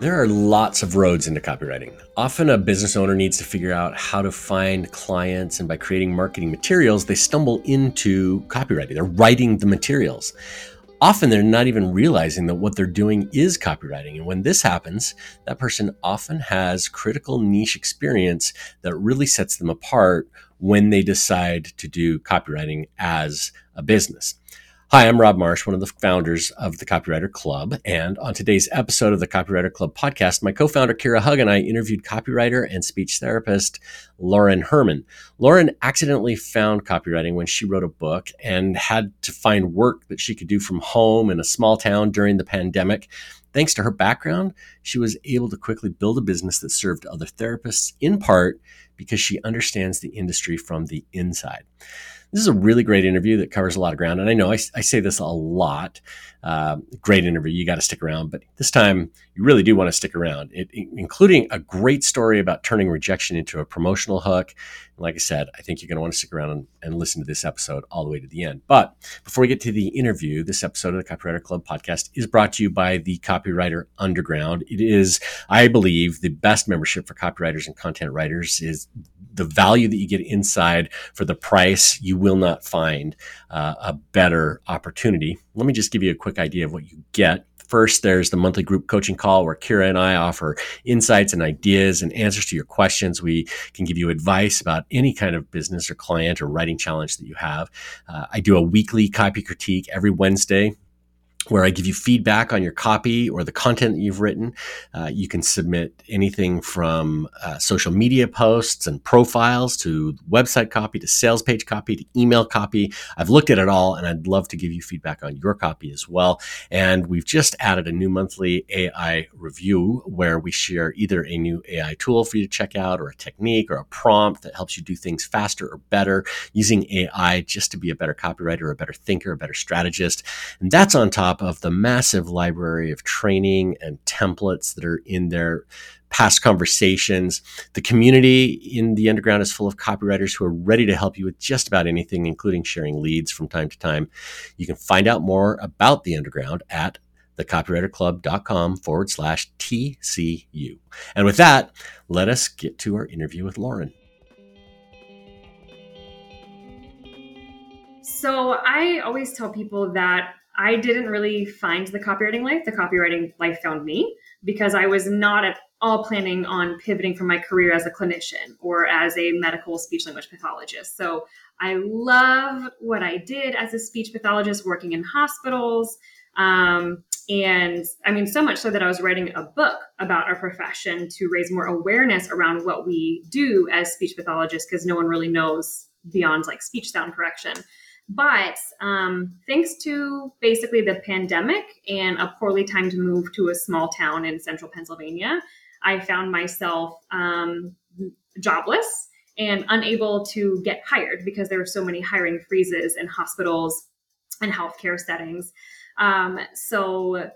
There are lots of roads into copywriting. Often, a business owner needs to figure out how to find clients, and by creating marketing materials, they stumble into copywriting. They're writing the materials. Often, they're not even realizing that what they're doing is copywriting. And when this happens, that person often has critical niche experience that really sets them apart when they decide to do copywriting as a business. Hi, I'm Rob Marsh, one of the founders of the Copywriter Club. And on today's episode of the Copywriter Club podcast, my co founder, Kira Hug, and I interviewed copywriter and speech therapist Lauren Hermann. Lauren accidentally found copywriting when she wrote a book and had to find work that she could do from home in a small town during the pandemic. Thanks to her background, she was able to quickly build a business that served other therapists in part because she understands the industry from the inside. This is a really great interview that covers a lot of ground. And I know I, I say this a lot. Uh, great interview. You got to stick around. But this time, you really do want to stick around, it, including a great story about turning rejection into a promotional hook. And like I said, I think you're going to want to stick around and, and listen to this episode all the way to the end. But before we get to the interview, this episode of the Copywriter Club podcast is brought to you by the Copywriter Underground. It is, I believe, the best membership for copywriters and content writers is the value that you get inside for the price, you will not find uh, a better opportunity. Let me just give you a quick idea of what you get. First, there's the monthly group coaching call where Kira and I offer insights and ideas and answers to your questions. We can give you advice about any kind of business or client or writing challenge that you have. Uh, I do a weekly copy critique every Wednesday where I give you feedback on your copy or the content that you've written. Uh, you can submit anything from uh, social media posts and profiles to website copy to sales page copy to email copy. I've looked at it all and I'd love to give you feedback on your copy as well. And we've just added a new monthly AI review where we share either a new AI tool for you to check out or a technique or a prompt that helps you do things faster or better using AI just to be a better copywriter, a better thinker, a better strategist. And that's on top top of the massive library of training and templates that are in their past conversations. The community in the underground is full of copywriters who are ready to help you with just about anything, including sharing leads from time to time. You can find out more about the underground at thecopywriterclub.com forward slash TCU. And with that, let us get to our interview with Lauren. So I always tell people that I didn't really find the copywriting life. The copywriting life found me because I was not at all planning on pivoting from my career as a clinician or as a medical speech language pathologist. So I love what I did as a speech pathologist working in hospitals. Um, and I mean, so much so that I was writing a book about our profession to raise more awareness around what we do as speech pathologists because no one really knows beyond like speech sound correction. But um, thanks to basically the pandemic and a poorly timed move to a small town in central Pennsylvania, I found myself um, jobless and unable to get hired because there were so many hiring freezes in hospitals and healthcare settings. Um, so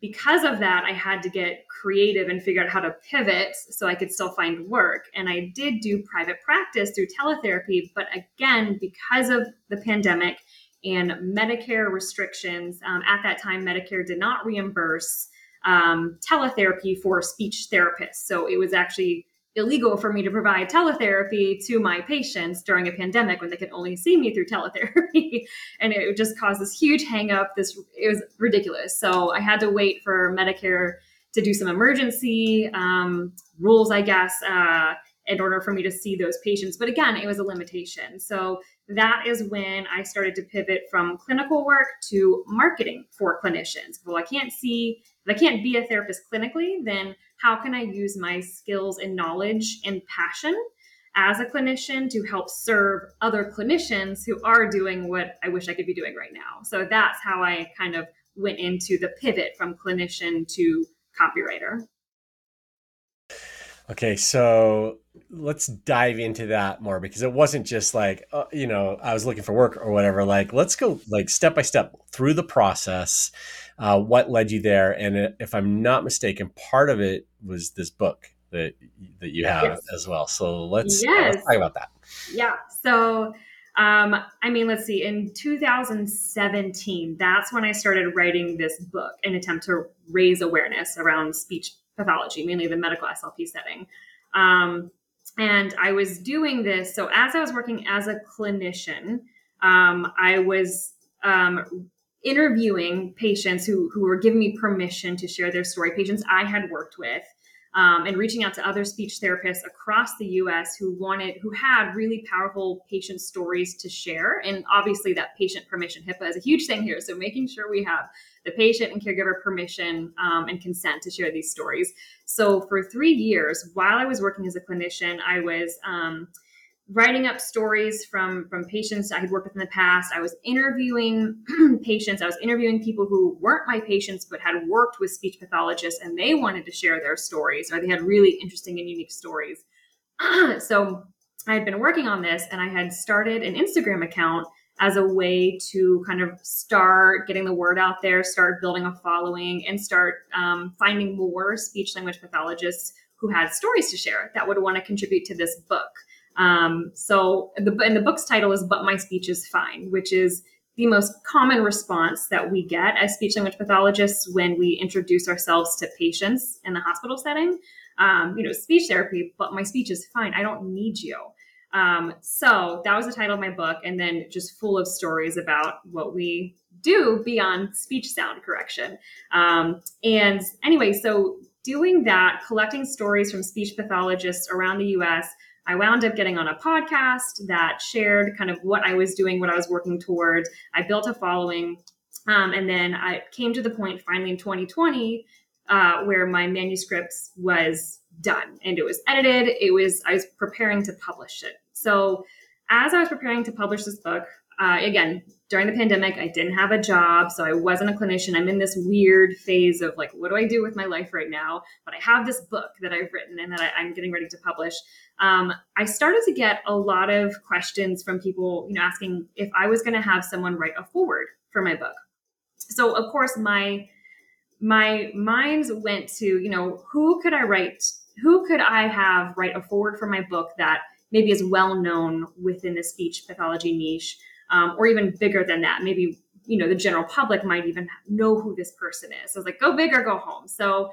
because of that, I had to get creative and figure out how to pivot so I could still find work. And I did do private practice through teletherapy. But again, because of the pandemic and Medicare restrictions, um, at that time, Medicare did not reimburse um, teletherapy for speech therapists. So it was actually illegal for me to provide teletherapy to my patients during a pandemic when they could only see me through teletherapy. And it just caused this huge hang up this it was ridiculous. So i had to wait for medicare to do some emergency um, rules i guess uh, in order for me to see those patients. But again it was a limitation. So that is when i started to pivot from clinical work to marketing for clinicians. Well i can't see if i can't be a therapist clinically then how can I use my skills and knowledge and passion as a clinician to help serve other clinicians who are doing what I wish I could be doing right now. So that's how I kind of went into the pivot from clinician to copywriter. Okay, so let's dive into that more because it wasn't just like uh, you know I was looking for work or whatever. Like let's go like step by step through the process uh, what led you there. And if I'm not mistaken, part of it was this book that that you have yes. as well. So let's, yes. let's talk about that. Yeah. So Um, I mean, let's see. In 2017, that's when I started writing this book, an attempt to raise awareness around speech pathology, mainly the medical SLP setting. Um, and I was doing this. So as I was working as a clinician, um, I was um, interviewing patients who who were giving me permission to share their story. Patients I had worked with um, and reaching out to other speech therapists across the US who wanted, who had really powerful patient stories to share. And obviously, that patient permission HIPAA is a huge thing here. So, making sure we have the patient and caregiver permission um, and consent to share these stories. So, for three years, while I was working as a clinician, I was um, writing up stories from from patients I had worked with in the past. I was interviewing patients. I was interviewing people who weren't my patients but had worked with speech pathologists and they wanted to share their stories or they had really interesting and unique stories. so I had been working on this and I had started an Instagram account as a way to kind of start getting the word out there, start building a following, and start um, finding more speech language pathologists who had stories to share that would want to contribute to this book. Um, so the and the book's title is "But My Speech Is Fine," which is the most common response that we get as speech language pathologists when we introduce ourselves to patients in the hospital setting. Um, you know, speech therapy, but my speech is fine. I don't need you. Um, so that was the title of my book, and then just full of stories about what we do beyond speech sound correction. Um, and anyway, so doing that, collecting stories from speech pathologists around the US I wound up getting on a podcast that shared kind of what I was doing, what I was working towards. I built a following. Um, and then I came to the point finally in 2020 uh, where my manuscript was done and it was edited. It was, I was preparing to publish it. So as I was preparing to publish this book, uh, again, during the pandemic, I didn't have a job, so I wasn't a clinician. I'm in this weird phase of like, what do I do with my life right now? But I have this book that I've written and that I, am getting ready to publish. Um, I started to get a lot of questions from people, you know, asking if I was going to have someone write a foreword for my book. So of course, my my minds went to, you know, who could I write? Who could I have write a foreword for my book that maybe is well known within the speech pathology niche? Um, or even bigger than that. Maybe you know the general public might even know who this person is. So I was like, go big or go home. So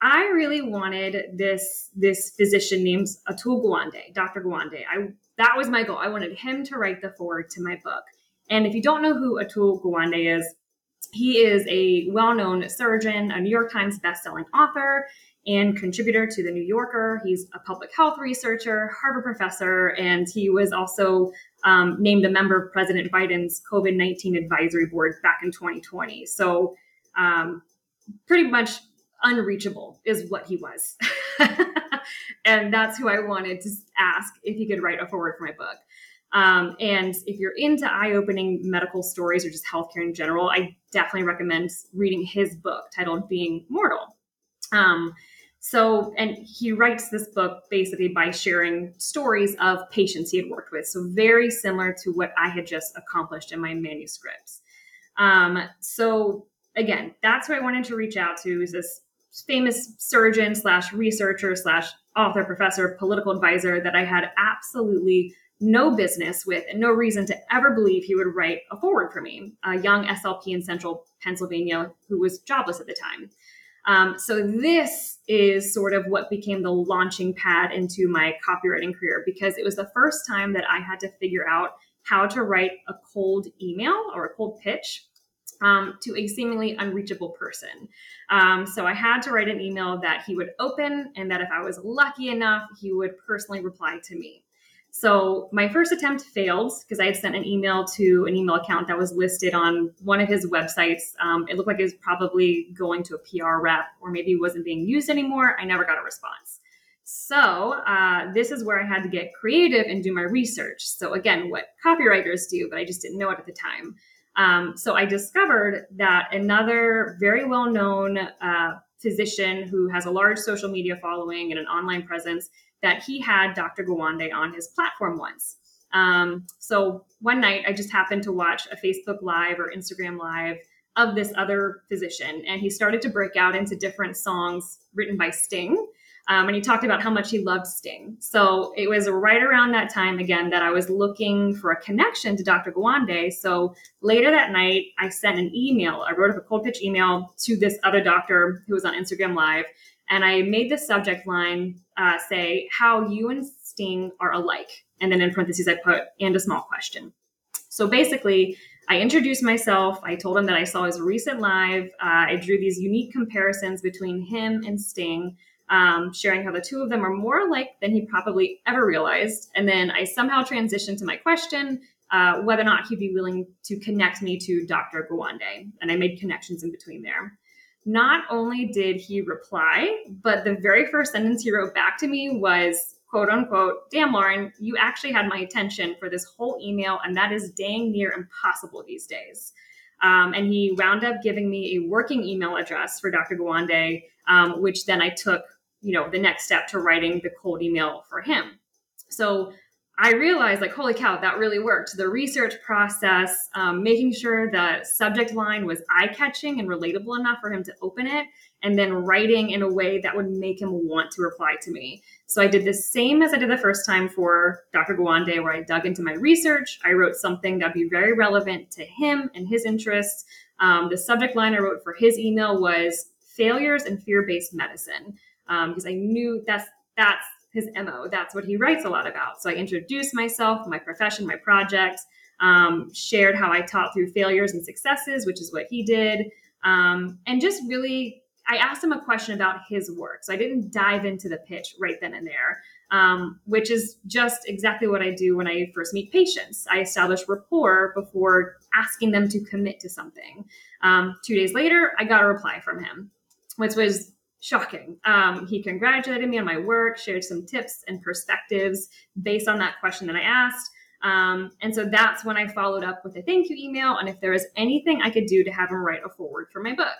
I really wanted this this physician named Atul Gawande, Dr. Gawande. I that was my goal. I wanted him to write the foreword to my book. And if you don't know who Atul Gawande is, he is a well-known surgeon, a New York Times best-selling author, and contributor to the New Yorker. He's a public health researcher, Harvard professor, and he was also um, named a member of President Biden's COVID 19 advisory board back in 2020. So, um, pretty much unreachable is what he was. and that's who I wanted to ask if he could write a foreword for my book. Um, and if you're into eye opening medical stories or just healthcare in general, I definitely recommend reading his book titled Being Mortal. Um, so, and he writes this book basically by sharing stories of patients he had worked with. So, very similar to what I had just accomplished in my manuscripts. Um, so, again, that's who I wanted to reach out to is this famous surgeon slash researcher slash author, professor, political advisor that I had absolutely no business with and no reason to ever believe he would write a foreword for me, a young SLP in central Pennsylvania who was jobless at the time. Um, so this is sort of what became the launching pad into my copywriting career because it was the first time that I had to figure out how to write a cold email or a cold pitch um, to a seemingly unreachable person. Um, so I had to write an email that he would open and that if I was lucky enough, he would personally reply to me. So my first attempt failed because I had sent an email to an email account that was listed on one of his websites. Um, it looked like it was probably going to a PR rep or maybe wasn't being used anymore. I never got a response. So uh, this is where I had to get creative and do my research. So again, what copywriters do, but I just didn't know it at the time. Um, so I discovered that another very well-known uh, physician who has a large social media following and an online presence that he had Dr. Gawande on his platform once. Um, so one night I just happened to watch a Facebook Live or Instagram Live of this other physician, and he started to break out into different songs written by Sting. Um, and he talked about how much he loved Sting. So it was right around that time again that I was looking for a connection to Dr. Gawande. So later that night, I sent an email. I wrote up a cold pitch email to this other doctor who was on Instagram Live. And I made the subject line uh, say how you and Sting are alike. And then in parentheses, I put, and a small question. So basically, I introduced myself. I told him that I saw his recent live. Uh, I drew these unique comparisons between him and Sting um, sharing how the two of them are more alike than he probably ever realized. And then I somehow transitioned to my question uh, whether or not he'd be willing to connect me to Dr. Gawande. And I made connections in between there. Not only did he reply, but the very first sentence he wrote back to me was, quote unquote, damn, Lauren, you actually had my attention for this whole email, and that is dang near impossible these days. Um, and he wound up giving me a working email address for Dr. Gawande, um, which then I took you know the next step to writing the cold email for him so i realized like holy cow that really worked. The research process um, making sure the subject line was eye-catching and relatable enough for him to open it and then writing in a way that would make him want to reply to me. So i did the same as i did the first time for dr gawande where i dug into my research. I wrote something that'd be very relevant to him and his interests. Um, the subject line i wrote for his email was failures and fear-based medicine. Um, because I knew that's that's his mo. That's what he writes a lot about. So I introduced myself, my profession, my project, um, shared how I taught through failures and successes, which is what he did, um, and just really. I asked him a question about his work. So I didn't dive into the pitch right then and there, um, which is just exactly what I do when I first meet patients. I establish rapport before asking them to commit to something. Um, two days later, I got a reply from him, which was shocking. Um, he congratulated me on my work, shared some tips and perspectives based on that question that I asked. Um, and so that's when I followed up with a thank you email and if there was anything I could do to have him write a foreword for my book.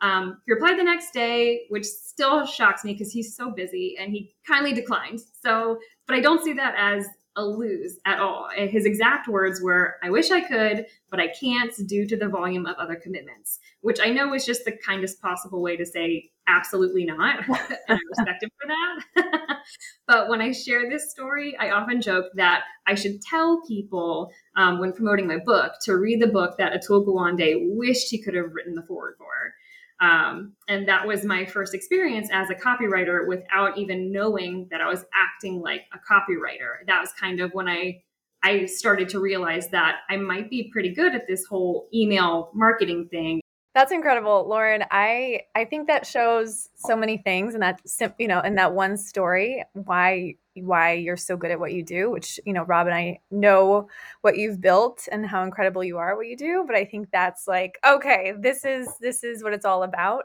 Um, he replied the next day, which still shocks me because he's so busy and he kindly declined. So, but I don't see that as a lose at all. His exact words were, I wish I could, but I can't due to the volume of other commitments, which I know is just the kindest possible way to say absolutely not. and I respect him for that. but when I share this story, I often joke that I should tell people um, when promoting my book to read the book that Atul Gawande wished he could have written the foreword for. Um, and that was my first experience as a copywriter without even knowing that I was acting like a copywriter. That was kind of when I I started to realize that I might be pretty good at this whole email marketing thing. That's incredible, Lauren. I I think that shows so many things, and that you know, in that one story, why why you're so good at what you do. Which you know, Rob and I know what you've built and how incredible you are at what you do. But I think that's like, okay, this is this is what it's all about.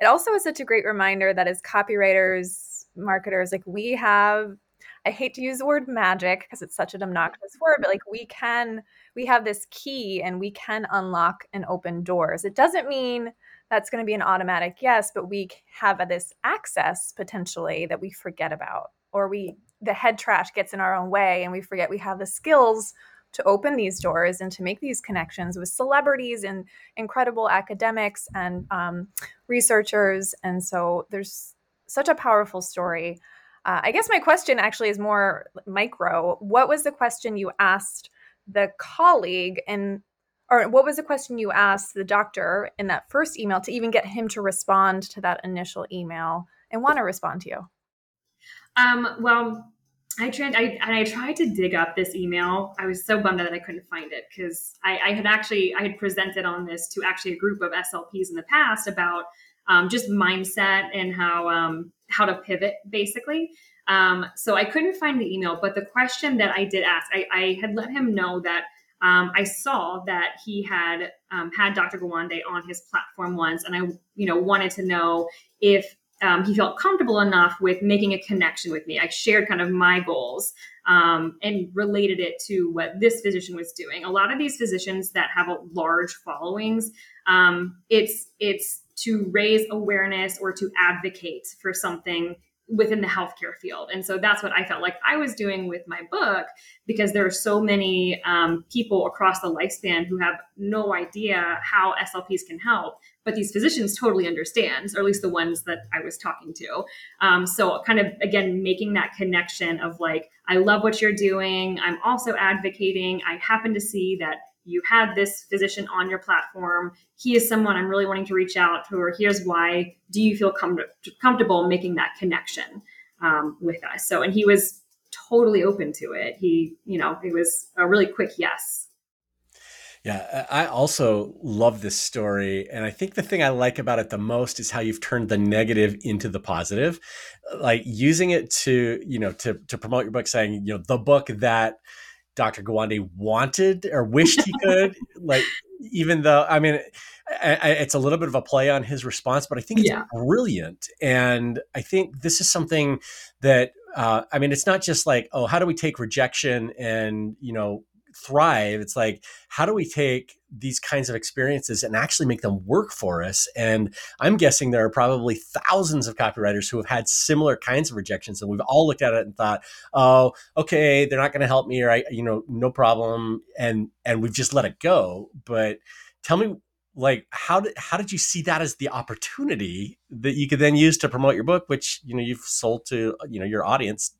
It also is such a great reminder that as copywriters, marketers, like we have I hate to use the word magic because it's such an obnoxious word, but like we can, we have this key and we can unlock and open doors. It doesn't mean that's going to be an automatic yes, but we have this access potentially that we forget about, or we, the head trash gets in our own way and we forget we have the skills to open these doors and to make these connections with celebrities and incredible academics and um, researchers. And so there's such a powerful story. Uh, I guess my question actually is more micro. What was the question you asked the colleague and or what was the question you asked the doctor in that first email to even get him to respond to that initial email and want to respond to you? Um, well, I tried, I, and I tried to dig up this email. I was so bummed that I couldn't find it because I, I, had actually I had presented on this to actually a group of SLPs in the past about um, just mindset and how um, how to pivot basically. Um, so I couldn't find the email, but the question that I did ask, I, I had let him know that um, I saw that he had um, had Dr. Gawande on his platform once, and I, you know, wanted to know if um, he felt comfortable enough with making a connection with me. I shared kind of my goals um, and related it to what this physician was doing. A lot of these physicians that have a large followings, um, it's it's to raise awareness or to advocate for something within the healthcare field. And so that's what I felt like I was doing with my book because there are so many um, people across the lifespan who have no idea how SLPs can help, but these physicians totally understand, or at least the ones that I was talking to. Um, so kind of again making that connection of like, I love what you're doing. I'm also advocating. I happen to see that you had this physician on your platform. He is someone I'm really wanting to reach out to, or here's why. Do you feel com- comfortable making that connection um, with us? So, and he was totally open to it. He, you know, it was a really quick yes. Yeah, I also love this story. And I think the thing I like about it the most is how you've turned the negative into the positive. Like using it to, you know, to, to promote your book, saying, you know, the book that Dr. Gawande wanted or wished he could. like, even though, I mean, I, I, it's a little bit of a play on his response, but I think it's yeah. brilliant. And I think this is something that, uh, I mean, it's not just like, oh, how do we take rejection and, you know, thrive it's like how do we take these kinds of experiences and actually make them work for us? And i'm guessing there are probably thousands of copywriters who have had similar kinds of rejections and we've all looked at it and thought oh okay they're not going to help me or i you know no problem and and we've just let it go. But tell me like how did how did you see that as the opportunity that you could then use to promote your book which you know you've sold to you know your audience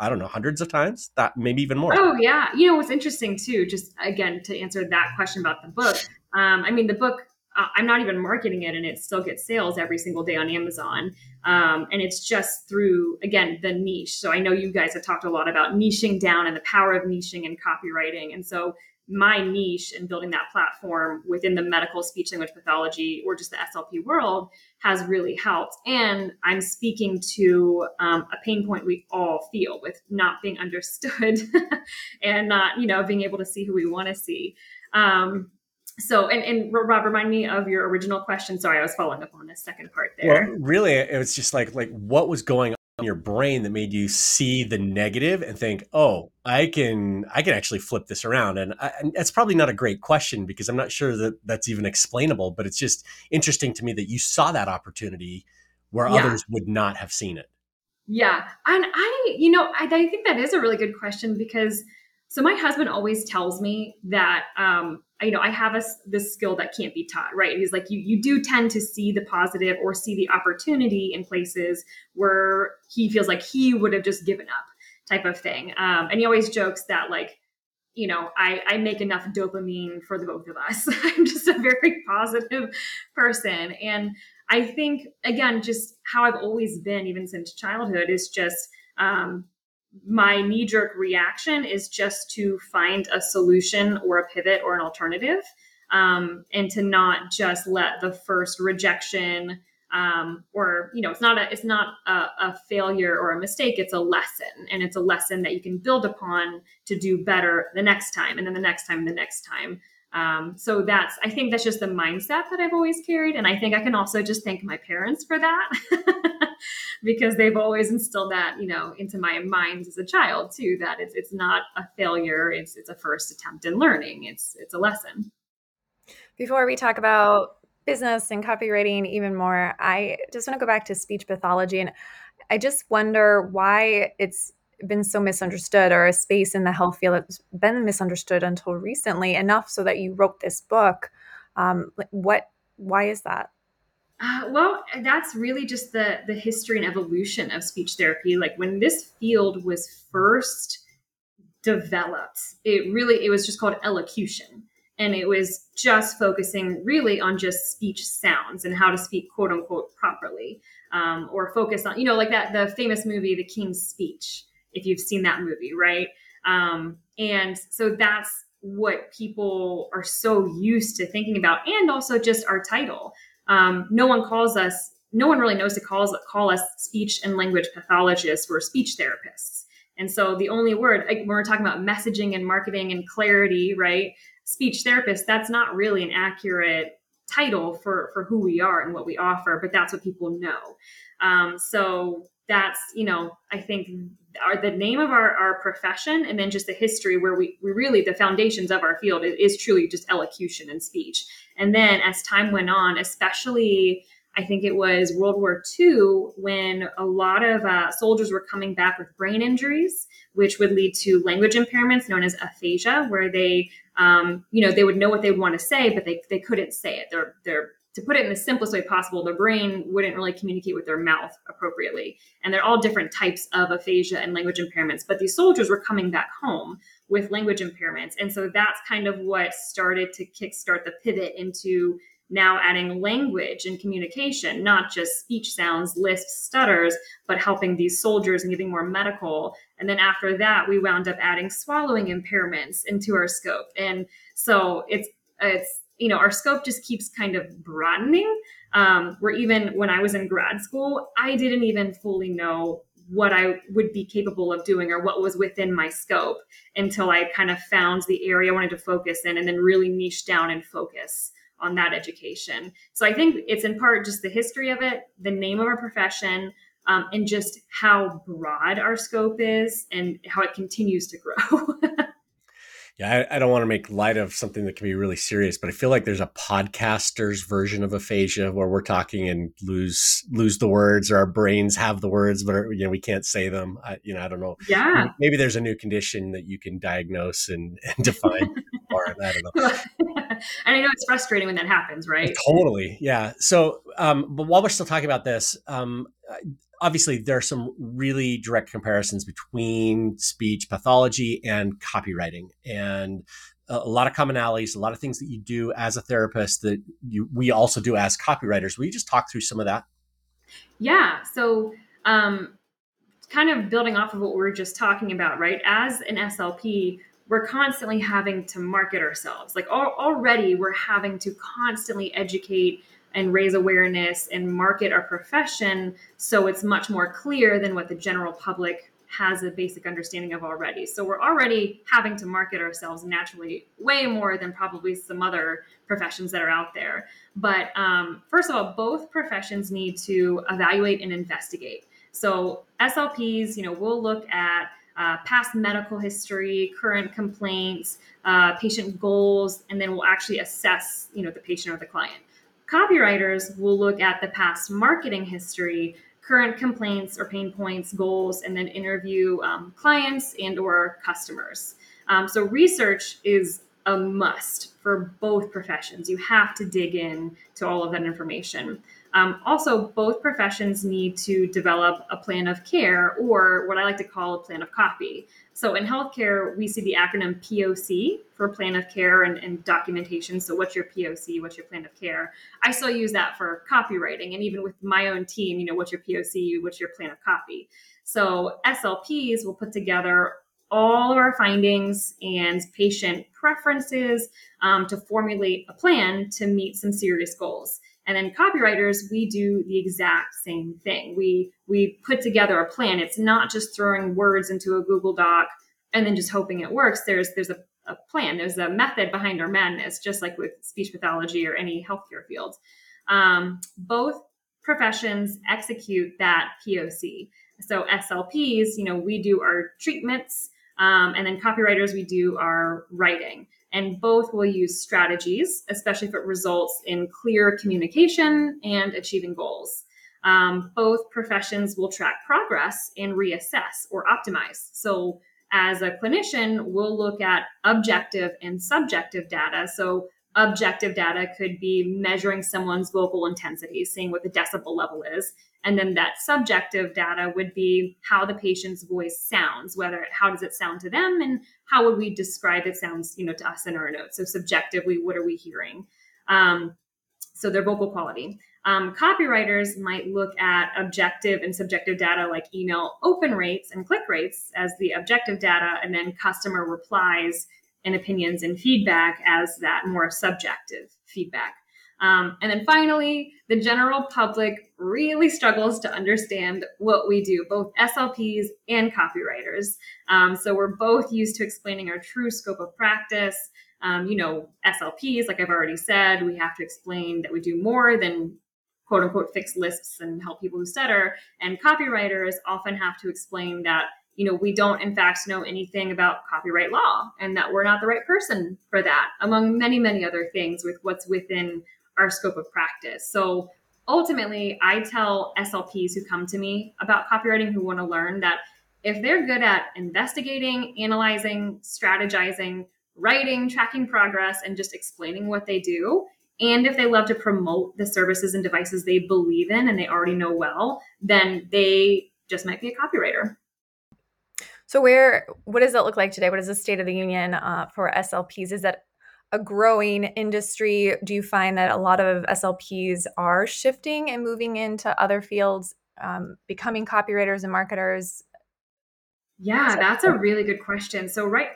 I don't know, hundreds of times, that maybe even more. Oh yeah. You know, what's interesting too, just again, to answer that question about the book. Um, I mean, the book, uh, I'm not even marketing it and it still gets sales every single day on Amazon. Um, and it's just through, again, the niche. So I know you guys have talked a lot about niching down and the power of niching and copywriting. And so my niche and building that platform within the medical speech language pathology or just the SLP world has really helped. And I'm speaking to um, a pain point we all feel with not being understood and not, you know, being able to see who we want to see. Um, so, and, and Rob, remind me of your original question. Sorry, I was following up on the second part there. Well, really, it was just like, like what was going your brain that made you see the negative and think, "Oh, I can I can actually flip this around." And, I, and that's probably not a great question because I'm not sure that that's even explainable. But it's just interesting to me that you saw that opportunity where yeah. others would not have seen it. Yeah, and I, you know, I, I think that is a really good question because so my husband always tells me that um, you know, I have a, this skill that can't be taught, right? He's like, you, you do tend to see the positive or see the opportunity in places where he feels like he would have just given up type of thing. Um, and he always jokes that like, you know, I, I make enough dopamine for the both of us. I'm just a very positive person. And I think, again, just how I've always been, even since childhood, is just um, my knee jerk reaction is just to find a solution or a pivot or an alternative um, and to not just let the first rejection um, or you know it's not a it's not a, a, failure or a mistake it's a lesson and it's a lesson that you can build upon to do better the next time and then the next time the next time. Um, so that's i think that's just the mindset that i've always carried and i think i can also just thank my parents for that because they've always instilled that you know into my mind as a child too that it's it's not a failure it's it's a first attempt in learning it's it's a lesson. Before we talk about business and copywriting even more i just want to go back to speech pathology and i just wonder why it's been so misunderstood or a space in the health field that's been misunderstood until recently enough so that you wrote this book. Um, what why is that uh, well, that's really just the the history and evolution of speech therapy. Like when this field was first developed, it really it was just called elocution, and it was just focusing really on just speech sounds and how to speak quote unquote properly, um, or focus on you know like that the famous movie The King's Speech. If you've seen that movie, right? Um, and so that's what people are so used to thinking about, and also just our title um, no one calls us no one really knows to call, call us speech and language pathologists or speech therapists. And so the only word when we're talking about messaging and marketing and clarity right speech therapist that's not really an accurate title for for who we are and what we offer but that's what people know. Um, so that's you know i think are the name of our, our profession and then just the history where we, we really the foundations of our field is, is truly just elocution and speech and then as time went on especially I think it was World War II when a lot of uh, soldiers were coming back with brain injuries, which would lead to language impairments known as aphasia, where they, um, you know, they would know what they would want to say, but they, they couldn't say it. Their, their, to put it in the simplest way possible, their brain wouldn't really communicate with their mouth appropriately. And they're all different types of aphasia and language impairments. But these soldiers were coming back home with language impairments. And so that's kind of what started to kickstart the pivot into now adding language and communication, not just speech sounds, lisps, stutters, but helping these soldiers and getting more medical. And then after that, we wound up adding swallowing impairments into our scope. And so it's it's you know our scope just keeps kind of broadening. Um, where even when I was in grad school, I didn't even fully know what I would be capable of doing or what was within my scope until I kind of found the area I wanted to focus in and then really niche down and focus on that education. So I think it's in part just the history of it, the name of our profession, um, and just how broad our scope is and how it continues to grow. yeah, I, I, don't want to make light of something that can be really serious, but I feel like there's a podcaster's version of aphasia where we're talking and lose lose the words, or our brains have the words, but you know we can't say them. I, you know, I don't know. Yeah, maybe there's a new condition that you can diagnose and, and define. or I don't know. and I know it's frustrating when that happens, right? Totally. Yeah. So, um, but while we're still talking about this, um, obviously there are some really direct comparisons between speech pathology and copywriting and a lot of commonalities, a lot of things that you do as a therapist that you, we also do as copywriters. Will you just talk through some of that? Yeah. So, um, kind of building off of what we were just talking about, right? As an SLP, we're constantly having to market ourselves. Like al- already, we're having to constantly educate and raise awareness and market our profession so it's much more clear than what the general public has a basic understanding of already. So we're already having to market ourselves naturally way more than probably some other professions that are out there. But um, first of all, both professions need to evaluate and investigate. So SLPs, you know, we'll look at uh, past medical history, current complaints, uh, patient goals, and then we'll actually assess, you know, the patient or the client. Copywriters will look at the past marketing history, current complaints or pain points, goals, and then interview um, clients and or customers. Um, so research is a must for both professions. You have to dig in to all of that information. Um, also, both professions need to develop a plan of care or what I like to call a plan of copy. So, in healthcare, we see the acronym POC for plan of care and, and, documentation. So, what's your POC? What's your plan of care? I still use that for copywriting. And even with my own team, you know, what's your POC? What's your plan of copy? So, SLPs will put together all of our findings and patient preferences um, to formulate a plan to meet some serious goals. And then copywriters, we do the exact same thing. We we put together a plan. It's not just throwing words into a Google Doc and then just hoping it works. There's there's a, a plan. There's a method behind our madness, just like with speech pathology or any healthcare field. Um, both professions execute that POC. So SLPs, you know, we do our treatments, um, and then copywriters, we do our writing and both will use strategies, especially if it results in clear communication and achieving goals. Um, both professions will track progress and reassess or optimize. So, as a clinician, we'll look at objective and subjective data. So, objective data could be measuring someone's vocal intensity, seeing what the decibel level is. And then that subjective data would be how the patient's voice sounds, whether how does it sound to them and how would we describe it sounds, you know, to us in our notes. So subjectively, what are we hearing? Um, so their vocal quality. Um, copywriters might look at objective and subjective data like email open rates and click rates as the objective data, and then customer replies and opinions and feedback as that more subjective feedback. Um, and then finally, the general public really struggles to understand what we do, both SLPs and copywriters. Um, so we're both used to explaining our true scope of practice. Um, you know, SLPs, like I've already said, we have to explain that we do more than quote unquote fix lisps and help people who stutter. And copywriters often have to explain that you know, we don't in fact know anything about copyright law and that we're not the right person for that, among many, many other things with what's within our scope of practice. So ultimately, I tell SLPs who come to me about copywriting who want to learn that if they're good at investigating, analyzing, strategizing, writing, tracking progress, and just explaining what they do, and if they love to promote the services and devices they believe in and they already know well, then they just might be a copywriter. So, where what does that look like today? What is the state of the union uh, for SLPs? Is that a growing industry? Do you find that a lot of SLPs are shifting and moving into other fields, um, becoming copywriters and marketers? Yeah, that's a really good question. So, right,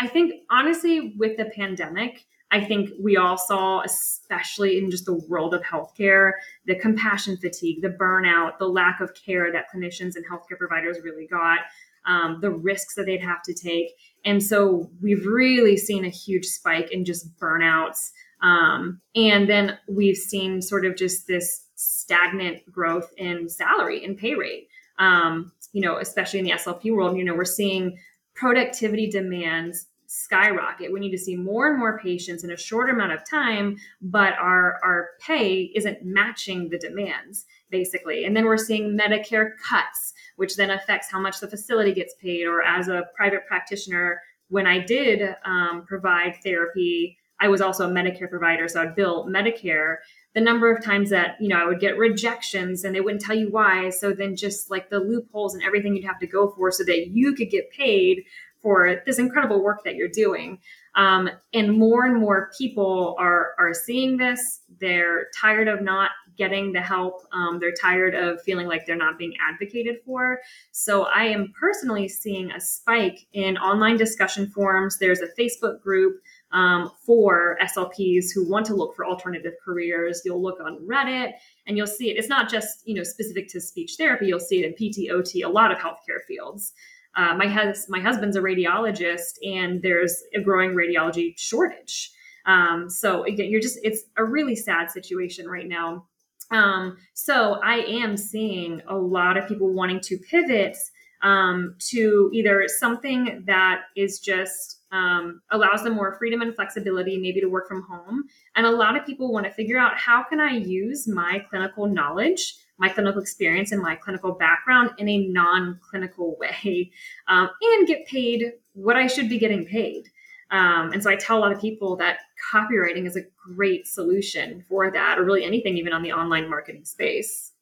I think honestly, with the pandemic, I think we all saw, especially in just the world of healthcare, the compassion fatigue, the burnout, the lack of care that clinicians and healthcare providers really got, um, the risks that they'd have to take. And so we've really seen a huge spike in just burnouts. Um, and then we've seen sort of just this stagnant growth in salary and pay rate. Um, you know, especially in the SLP world, you know, we're seeing productivity demands skyrocket. We need to see more and more patients in a shorter amount of time, but our our pay isn't matching the demands basically. And then we're seeing Medicare cuts, which then affects how much the facility gets paid. Or as a private practitioner, when I did um, provide therapy, I was also a Medicare provider, so I'd bill Medicare. The number of times that you know I would get rejections and they wouldn't tell you why. So then just like the loopholes and everything you'd have to go for so that you could get paid for this incredible work that you're doing. Um, and more and more people are are seeing this. They're tired of not getting the help. Um, they're tired of feeling like they're not being advocated for. So I am personally seeing a spike in online discussion forums. There's a Facebook group um, for SLPs who want to look for alternative careers. You'll look on Reddit and you'll see it. It's not just you know specific to speech therapy. You'll see it in PT, OT, a lot of healthcare fields. Uh, my hus- my husband's a radiologist, and there's a growing radiology shortage. Um, so again, you're just it's a really sad situation right now. Um, so I am seeing a lot of people wanting to pivot um, to either something that is just um, allows them more freedom and flexibility, maybe to work from home. And a lot of people want to figure out how can I use my clinical knowledge my clinical experience and my clinical background in a non clinical way um, and get paid what I should be getting paid. Um, and so I tell a lot of people that copywriting is a great solution for that, or really anything, even on the online marketing space.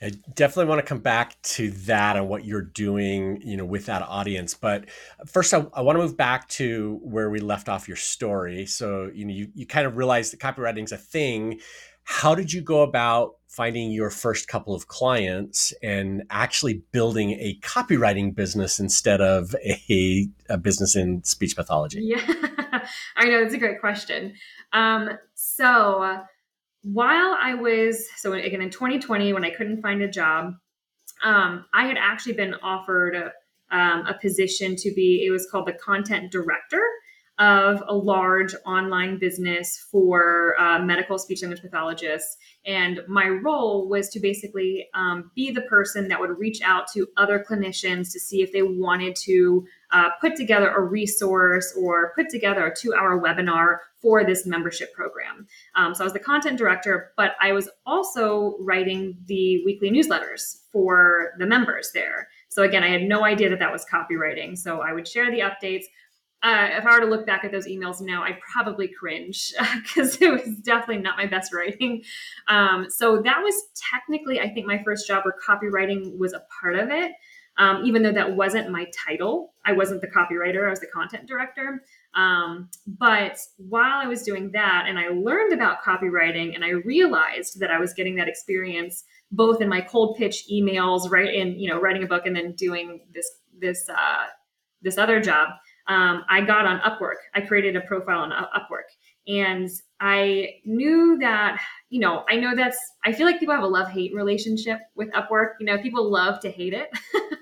I definitely want to come back to that and what you're doing, you know, with that audience. But first, I, I want to move back to where we left off your story. So, you know, you, you kind of realized that copywriting is a thing how did you go about finding your first couple of clients and actually building a copywriting business instead of a, a business in speech pathology? Yeah, I know that's a great question. Um, so while I was so again in 2020 when I couldn't find a job, um, I had actually been offered a, um, a position to be it was called the content director of a large online business for uh, medical speech language pathologists. And my role was to basically um, be the person that would reach out to other clinicians to see if they wanted to uh, put together a resource or put together a two hour webinar for this membership program. Um, so I was the content director, but I was also writing the weekly newsletters for the members there. So again, I had no idea that that was copywriting. So I would share the updates uh, if I were to look back at those emails now, I probably cringe because it was definitely not my best writing. Um, so that was technically, I think, my first job where copywriting was a part of it. Um, even though that wasn't my title, I wasn't the copywriter, I was the content director. Um, but while I was doing that and I learned about copywriting and I realized that I was getting that experience both in my cold pitch emails, right, in you know writing a book and then doing this this uh, this other job um, I got on Upwork. I created a profile on Upwork. And I knew that, you know, I know that's, I feel like people have a love hate relationship with Upwork. You know, people love to hate it.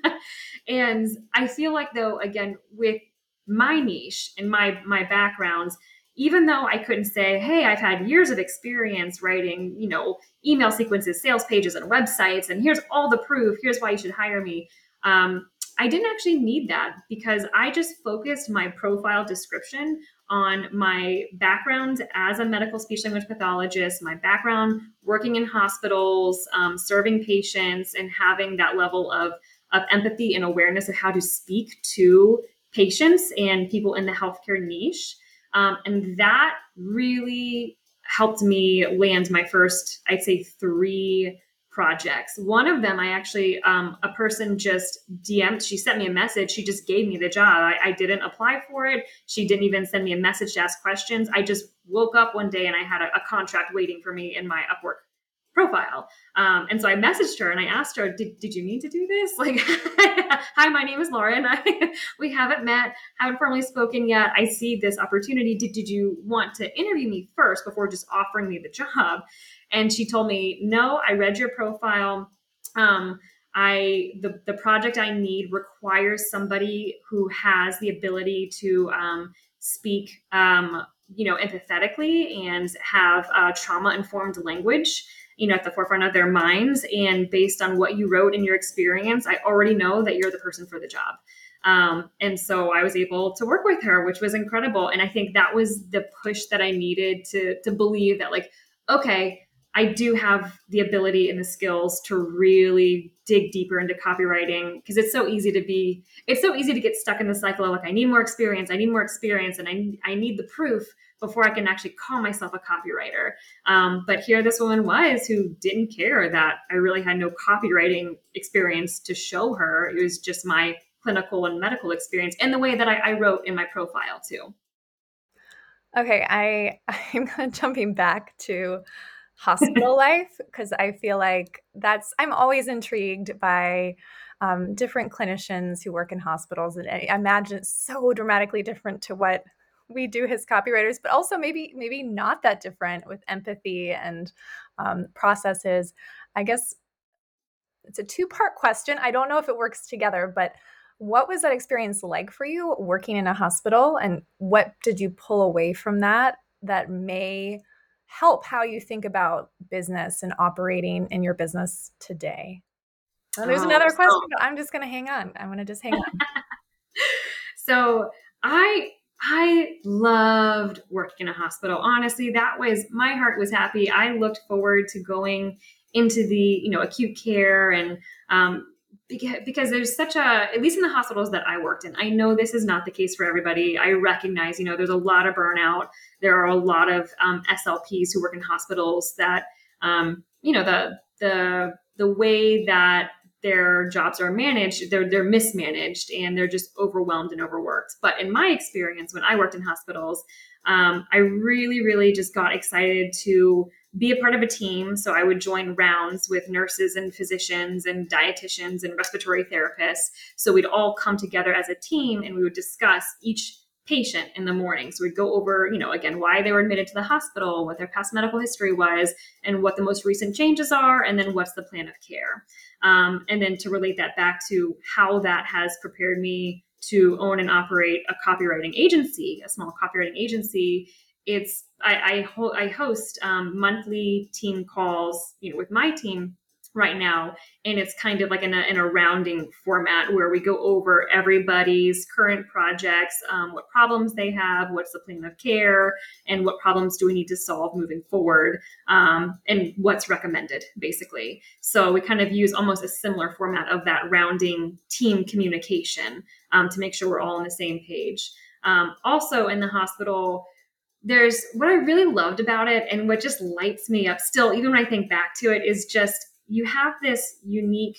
and I feel like, though, again, with my niche and my, my backgrounds, even though I couldn't say, hey, I've had years of experience writing, you know, email sequences, sales pages, and websites, and here's all the proof, here's why you should hire me. Um, I didn't actually need that because I just focused my profile description on my background as a medical speech language pathologist, my background working in hospitals, um, serving patients, and having that level of, of empathy and awareness of how to speak to patients and people in the healthcare niche. Um, and that really helped me land my first, I'd say, three projects. One of them, I actually, um, a person just DM'd, she sent me a message. She just gave me the job. I, I, didn't apply for it. She didn't even send me a message to ask questions. I just woke up one day and I had a, a contract waiting for me in my Upwork profile. Um, and so I messaged her and I asked her, did, did you mean to do this? Like, hi, my name is Lauren. I, we haven't met, haven't formally spoken yet. I see this opportunity. Did, did you want to interview me first before just offering me the job? And she told me, no, I read your profile. Um, I the the project I need requires somebody who has the ability to um, speak, um, you know, empathetically and have trauma informed language you know at the forefront of their minds. And based on what you wrote in your experience i already know that you're the person for the job. Um, and so i was able to work with her which was incredible. And i think that was the push that i needed to to believe that like okay i do have the ability and the skills to really dig deeper into copywriting because it's so easy to be it's so easy to get stuck in the cycle of like i need more experience i need more experience and i, I need the proof before I can actually call myself a copywriter. Um, but here this woman was who didn't care that I really had no copywriting experience to show her. It was just my clinical and medical experience and the way that I, I wrote in my profile too. Okay, I I'm kind of jumping back to hospital life because I feel like that's I'm always intrigued by um, different clinicians who work in hospitals, and I imagine it's so dramatically different to what we do as copywriters, but also maybe maybe not that different with empathy and um, processes. I guess it's a two part question. I don't know if it works together, but what was that experience like for you working in a hospital, and what did you pull away from that that may help how you think about business and operating in your business today? There's oh, another question, so, but I'm just going to hang on. I'm going to just hang on. so I I loved working in a hospital. Honestly, that was my heart was happy. I looked forward to going into the you know acute care and um, because, there's such a at least in the hospitals that I worked in. I know this is not the case for everybody. I recognize you know there's a lot of burnout. There are a lot of um, SLPs who work in hospitals that um, you know the the the way that their jobs are managed, they're they're mismanaged and they're just overwhelmed and overworked. But in my experience, when I worked in hospitals, um, I really, really just got excited to be a part of a team. So I would join rounds with nurses and physicians and dietitians and respiratory therapists. So we'd all come together as a team and we would discuss each patient in the morning. So we'd go over, you know, again, why they were admitted to the hospital, what their past medical history was, and what the most recent changes are, and then what's the plan of care. Um, and then to relate that back to how that has prepared me to own and operate a copywriting agency, a small copywriting agency. It's I I, ho- I host um, monthly team calls, you know, with my team right now. And it's kind of like in a, in a rounding format where we go over everybody's current projects um, what problems they have what's the plan of care and what problems do we need to solve moving forward um, and what's recommended basically. So we kind of use almost a similar format of that rounding team communication um, to make sure we're all on the same page. Um, also in the hospital there's what I really loved about it and what just lights me up still, even when I think back to it, is just you have this unique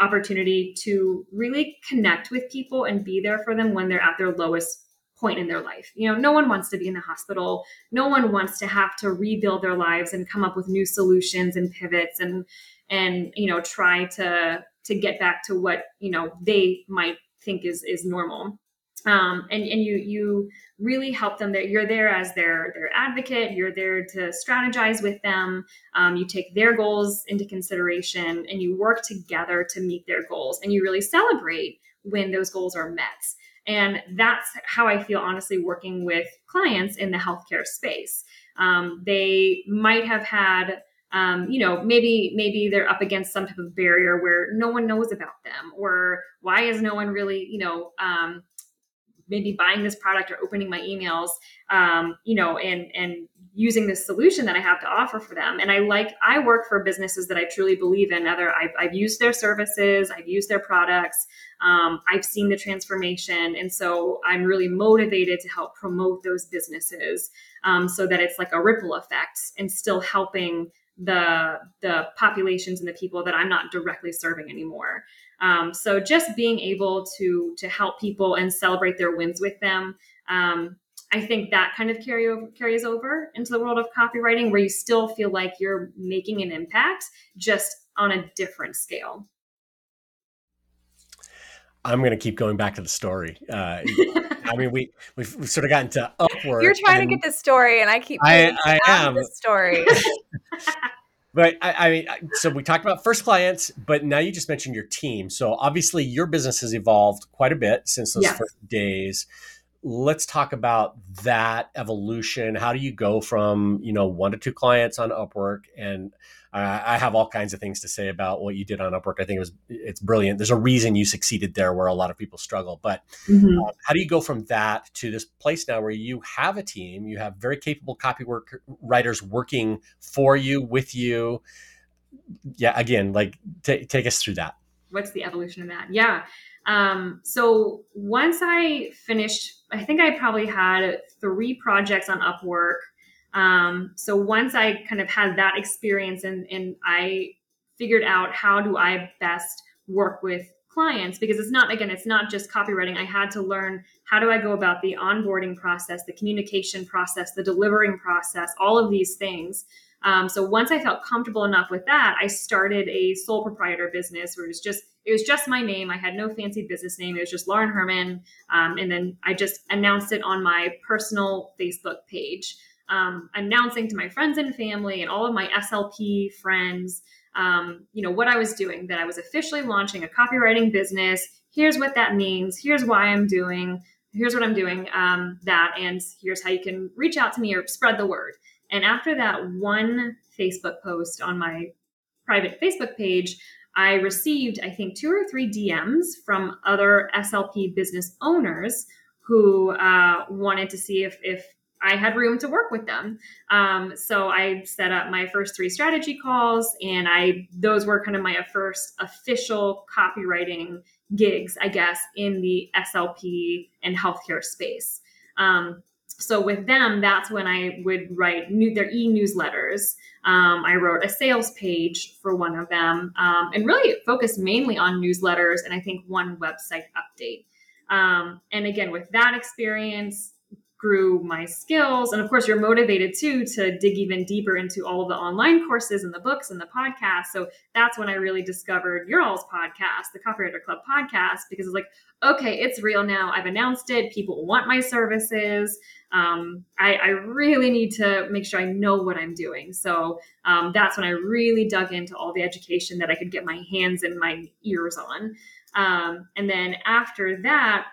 opportunity to really connect with people and be there for them when they're at their lowest point in their life. You know, no one wants to be in the hospital. No one wants to have to rebuild their lives and come up with new solutions and pivots and and you know try to to get back to what, you know, they might think is is normal um, and and you you really help them that you're there as their their advocate. You're there to strategize with them. Um, you take their goals into consideration and you work together to meet their goals. And you really celebrate when those goals are met. And that's how i feel honestly working with clients in the healthcare space. Um, they might have had um, you know maybe maybe they're up against some type of barrier where no one knows about them or why is no one really you know um, maybe buying this product or opening my emails, um, you know, and and using this solution that I have to offer for them. And I like I work for businesses that I truly believe in. Either I've, I've used their services, I've used their products, um, I've seen the transformation, and so I'm really motivated to help promote those businesses um, so that it's like a ripple effect and still helping the the populations and the people that I'm not directly serving anymore. Um, so just being able to to help people and celebrate their wins with them, um, I think that kind of carry over, carries over into the world of copywriting, where you still feel like you're making an impact, just on a different scale. I'm going to keep going back to the story. Uh, I mean, we we've, we've, sort of gotten to Upwork. You're trying to get the story, and I keep. I, I am the story. but I, I, mean, so we talked about first clients, but now you just mentioned your team. So obviously, your business has evolved quite a bit since those yes. first days. Let's talk about that evolution. How do you go from you know one to two clients on Upwork and I have all kinds of things to say about what you did on Upwork. I think it was it's brilliant. There's a reason you succeeded there where a lot of people struggle. But mm-hmm. uh, how do you go from that to this place now where you have a team, you have very capable copy work writers working for you, with you? Yeah, again, like t- take us through that. What's the evolution of that? Yeah. Um, so once I finished, I think I probably had three projects on Upwork um, so once I kind of had that experience and, and I figured out how do I best work with clients because it's not again it's not just copywriting. I had to learn how do i go about the onboarding process the communication process the delivering process all of these things. Um, so once i felt comfortable enough with that i started a sole proprietor business where it was just it was just my name. I had no fancy business name. It was just Lauren Hermann. Um, and then i just announced it on my personal facebook page um, announcing to my friends and family and all of my SLP friends, um, you know, what I was doing, that I was officially launching a copywriting business. Here's what that means. Here's why I'm doing. Here's what I'm doing um, that. And here's how you can reach out to me or spread the word. And after that one Facebook post on my private Facebook page, I received, I think, two or three DMs from other SLP business owners who uh, wanted to see if, if I had room to work with them. Um, so I set up my first three strategy calls, and I those were kind of my first official copywriting gigs, I guess, in the SLP and healthcare space. Um, so with them, that's when I would write new, their e-newsletters. Um, I wrote a sales page for one of them, um, and really focused mainly on newsletters and I think one website update. Um, and again, with that experience, grew my skills. And of course, you're motivated too to dig even deeper into all of the online courses and the books and the podcasts. So that's when I really discovered your all's podcast, the Copywriter Club podcast, because it's like, okay, it's real now. I've announced it. People want my services. Um, I, I, really need to make sure I know what I'm doing. So um, that's when I really dug into all the education that I could get my hands and my ears on. Um, and then after that,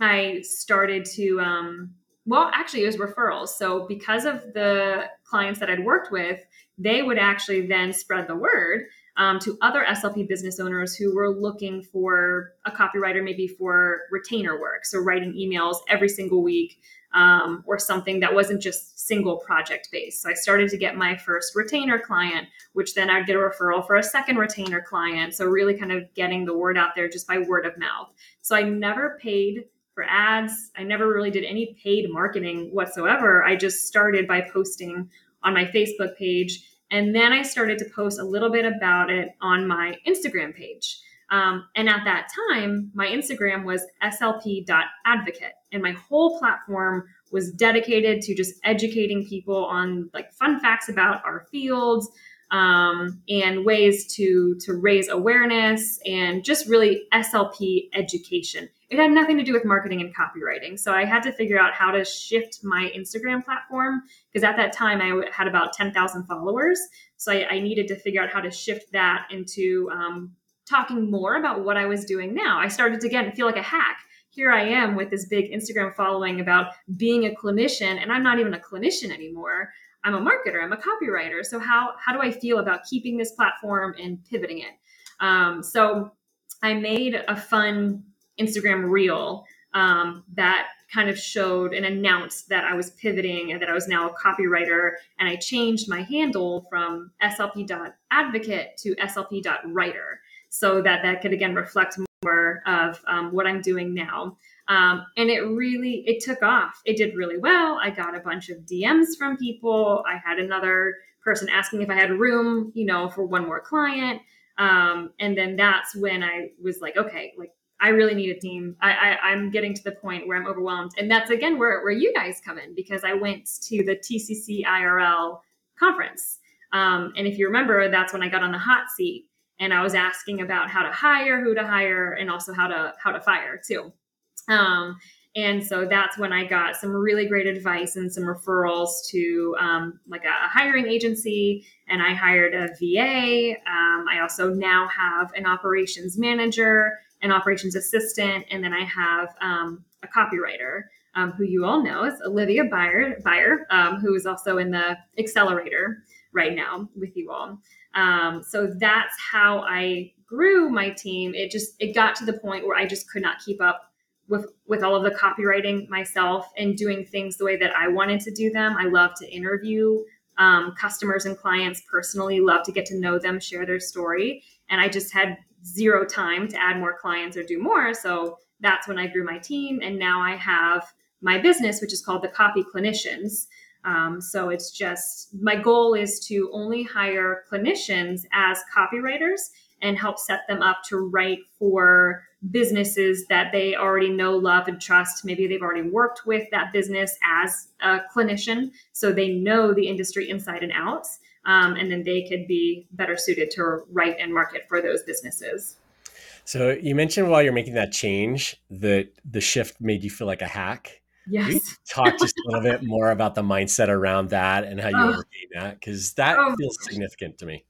I started to um, well, actually, it was referrals. So, because of the clients that I'd worked with, they would actually then spread the word um, to other SLP business owners who were looking for a copywriter, maybe for retainer work. So, writing emails every single week um, or something that wasn't just single project based. So, I started to get my first retainer client, which then I'd get a referral for a second retainer client. So, really kind of getting the word out there just by word of mouth. So, I never paid for ads. I never really did any paid marketing whatsoever. I just started by posting on my Facebook page. And then I started to post a little bit about it on my Instagram page. Um, and at that time, my Instagram was slp.advocate. And my whole platform was dedicated to just educating people on like fun facts about our fields, um, and ways to to raise awareness and just really SLP education. It had nothing to do with marketing and copywriting. So I had to figure out how to shift my Instagram platform because at that time I had about 10,000 followers. So I, I, needed to figure out how to shift that into um, talking more about what I was doing now. I started to again feel like a hack here I am with this big Instagram following about being a clinician, and I'm not even a clinician anymore. I'm a marketer, I'm a copywriter. So how how do I feel about keeping this platform and pivoting it? Um, so I made a fun Instagram reel um, that kind of showed and announced that I was pivoting and that I was now a copywriter. And I changed my handle from slp.advocate to slp.writer so that that could again reflect more of um, what I'm doing now. Um, and it really it took off. It did really well. I got a bunch of DMs from people. I had another person asking if I had room, you know, for one more client. Um, and then that's when I was like, okay, like I really need a team. I, I am getting to the point where I'm overwhelmed, and that's again where where you guys come in because I went to the TCC IRL conference, um, and if you remember, that's when I got on the hot seat and I was asking about how to hire, who to hire, and also how to how to fire too. Um, and so that's when I got some really great advice and some referrals to um, like a, hiring agency. And I hired a VA. Um, I also now have an operations manager, an operations assistant, and then I have um, a copywriter um, who you all know is Olivia Beyer, Beyer um, who is also in the accelerator right now with you all. Um, so that's how I grew my team. It just it got to the point where I just could not keep up with with all of the copywriting myself and doing things the way that I wanted to do them. I love to interview um, customers and clients personally. Love to get to know them, share their story, and I just had zero time to add more clients or do more. So that's when I grew my team, and now I have my business, which is called the Copy Clinicians. Um, so it's just my goal is to only hire clinicians as copywriters and help set them up to write for businesses that they already know, love, and trust. Maybe they've already worked with that business as a clinician, so they know the industry inside and out. Um, and then they could be better suited to write and market for those businesses. So you mentioned while you're making that change that the shift made you feel like a hack. Yes. talk just a little bit more about the mindset around that and how you oh. overcame that because that oh. feels significant to me.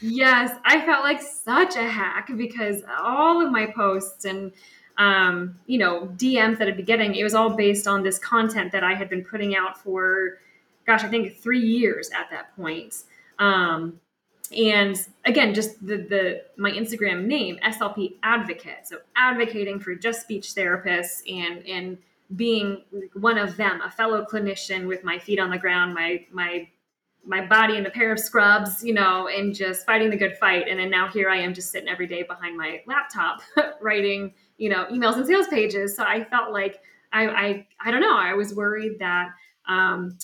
Yes, I felt like such a hack because all of my posts and um, you know DMs that I'd be getting, it was all based on this content that I had been putting out for, gosh, I think three years at that point. Um, and again, just the the my Instagram name SLP Advocate, so advocating for just speech therapists and and being one of them, a fellow clinician with my feet on the ground, my my my body in a pair of scrubs, you know, and just fighting the good fight. And then now here I am just sitting every day behind my laptop writing, you know, emails and sales pages. So I felt like I, I, I don't know. I was worried that, um,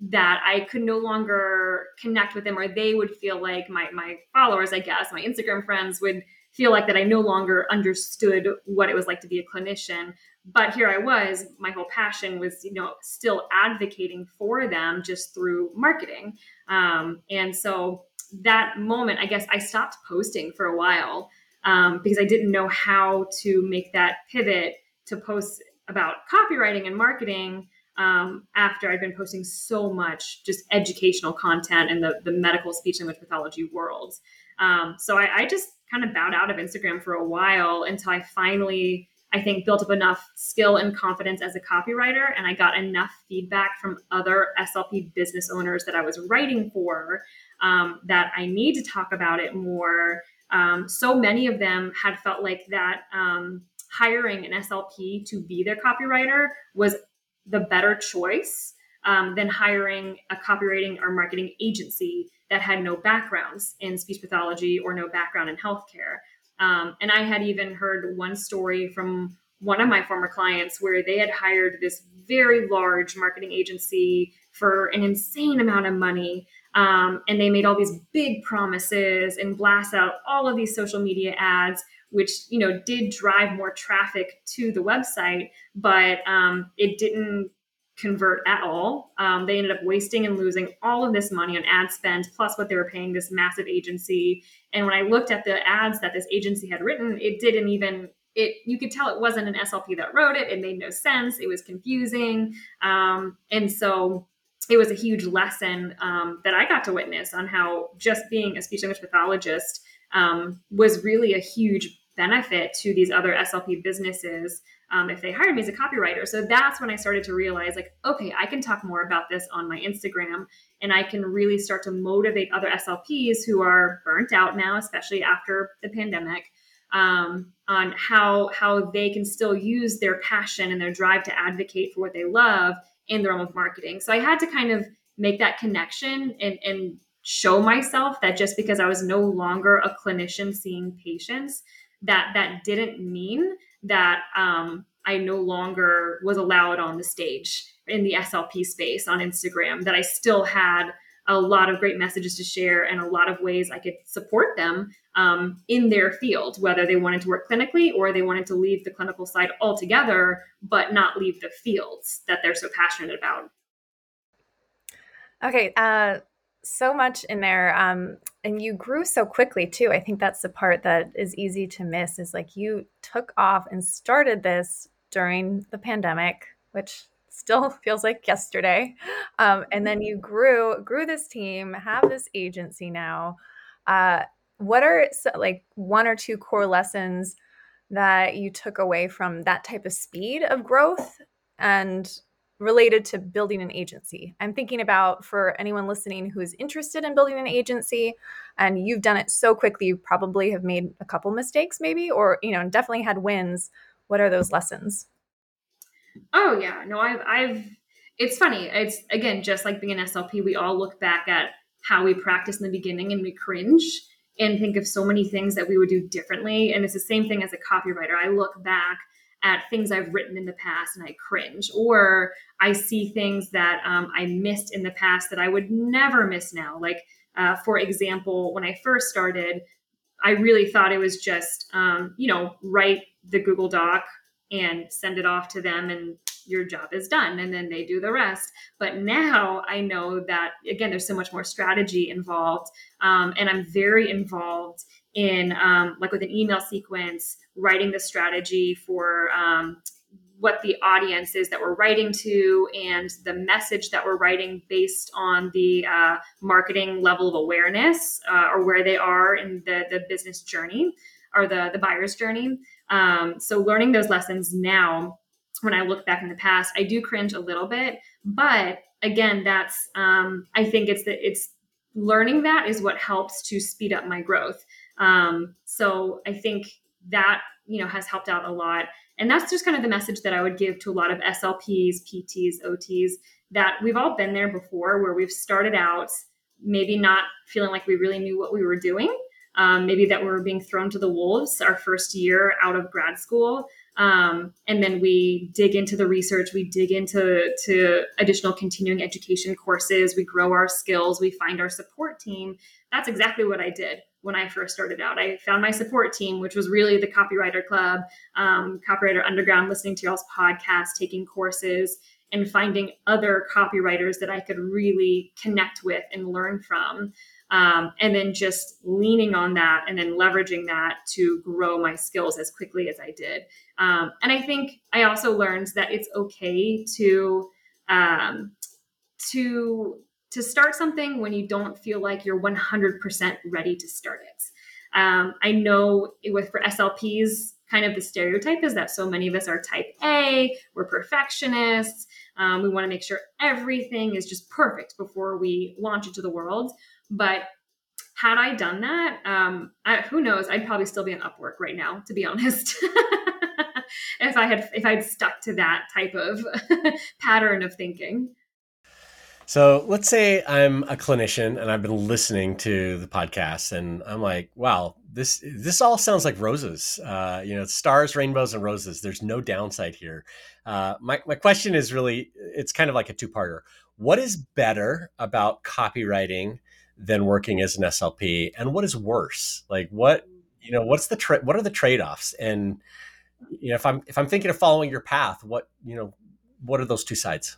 that I could no longer connect with them or they would feel like my, my followers, I guess, my Instagram friends would feel like that I no longer understood what it was like to be a clinician but here I was, my whole passion was, you know, still advocating for them just through marketing. Um, and so that moment, I guess I stopped posting for a while um, because I didn't know how to make that pivot to post about copywriting and marketing um, after I'd been posting so much just educational content in the, the medical speech language pathology world. Um, so I, I just kind of bowed out of Instagram for a while until I finally I think built up enough skill and confidence as a copywriter, and I got enough feedback from other SLP business owners that I was writing for um, that I need to talk about it more. Um, so many of them had felt like that um, hiring an SLP to be their copywriter was the better choice um, than hiring a copywriting or marketing agency that had no backgrounds in speech pathology or no background in healthcare. Um, and I had even heard one story from one of my former clients where they had hired this very large marketing agency for an insane amount of money. Um, and they made all these big promises and blast out all of these social media ads, which you know did drive more traffic to the website, but um, it didn't convert at all. Um, they ended up wasting and losing all of this money on ad spend, plus what they were paying this massive agency. And when I looked at the ads that this agency had written, it didn't even it. You could tell it wasn't an SLP that wrote it. It made no sense. It was confusing, um, and so it was a huge lesson um, that I got to witness on how just being a speech language pathologist um, was really a huge benefit to these other SLP businesses um, if they hired me as a copywriter. So that's when I started to realize, like, okay, I can talk more about this on my Instagram and I can really start to motivate other SLPs who are burnt out now, especially after the pandemic, um, on how how they can still use their passion and their drive to advocate for what they love in the realm of marketing. So I had to kind of make that connection and, and show myself that just because I was no longer a clinician seeing patients, that that didn't mean that um, I no longer was allowed on the stage in the SLP space on Instagram. That I still had a lot of great messages to share and a lot of ways I could support them um, in their field, whether they wanted to work clinically or they wanted to leave the clinical side altogether, but not leave the fields that they're so passionate about. Okay, uh, so much in there, um, and you grew so quickly too. I think that's the part that is easy to miss. Is like you took off and started this during the pandemic, which still feels like yesterday. Um, and then you grew grew this team, have this agency now. Uh, what are like one or two core lessons that you took away from that type of speed of growth and related to building an agency? I'm thinking about for anyone listening who is interested in building an agency and you've done it so quickly, you probably have made a couple mistakes, maybe, or you know, definitely had wins. What are those lessons? Oh yeah, no, I've, I've. It's funny. It's again just like being an SLP. We all look back at how we practiced in the beginning and we cringe and think of so many things that we would do differently. And it's the same thing as a copywriter. I look back at things I've written in the past and I cringe, or I see things that um, I missed in the past that I would never miss now. Like, uh, for example, when I first started, I really thought it was just, um, you know, write the Google Doc and send it off to them and your job is done and then they do the rest but now i know that again there's so much more strategy involved um, and i'm very involved in um, like with an email sequence writing the strategy for um, what the audience is that we're writing to and the message that we're writing based on the uh, marketing level of awareness uh, or where they are in the, the business journey or the, the buyer's journey. Um, so learning those lessons now, when I look back in the past, I do cringe a little bit, but again, that's, um, I think it's that it's learning that is what helps to speed up my growth. Um, so I think that, you know, has helped out a lot and that's just kind of the message that I would give to a lot of SLPs, PTs, OTs that we've all been there before where we've started out maybe not feeling like we really knew what we were doing. Um, maybe that we were being thrown to the wolves our first year out of grad school. Um, and then we dig into the research, we dig into to additional continuing education courses, we grow our skills, we find our support team. That's exactly what I did when I first started out. I found my support team, which was really the Copywriter Club, um, Copywriter Underground, listening to y'all's podcast, taking courses, and finding other copywriters that I could really connect with and learn from. Um, and then just leaning on that and then leveraging that to grow my skills as quickly as I did. Um, and I think I also learned that it's okay to um, to to start something when you don't feel like you're 100% ready to start it. Um, I know with for SLPs, kind of the stereotype is that so many of us are type A, we're perfectionists. Um, we want to make sure everything is just perfect before we launch into the world. But had I done that, um, I, who knows? I'd probably still be an Upwork right now, to be honest. if I had if I'd stuck to that type of pattern of thinking. So let's say I'm a clinician and I've been listening to the podcast and I'm like, wow, this this all sounds like roses. Uh, you know, stars, rainbows, and roses. There's no downside here. Uh, my my question is really, it's kind of like a two parter. What is better about copywriting than working as an SLP, and what is worse? Like what you know, what's the tra- what are the trade offs? And you know, if I'm if I'm thinking of following your path, what you know, what are those two sides?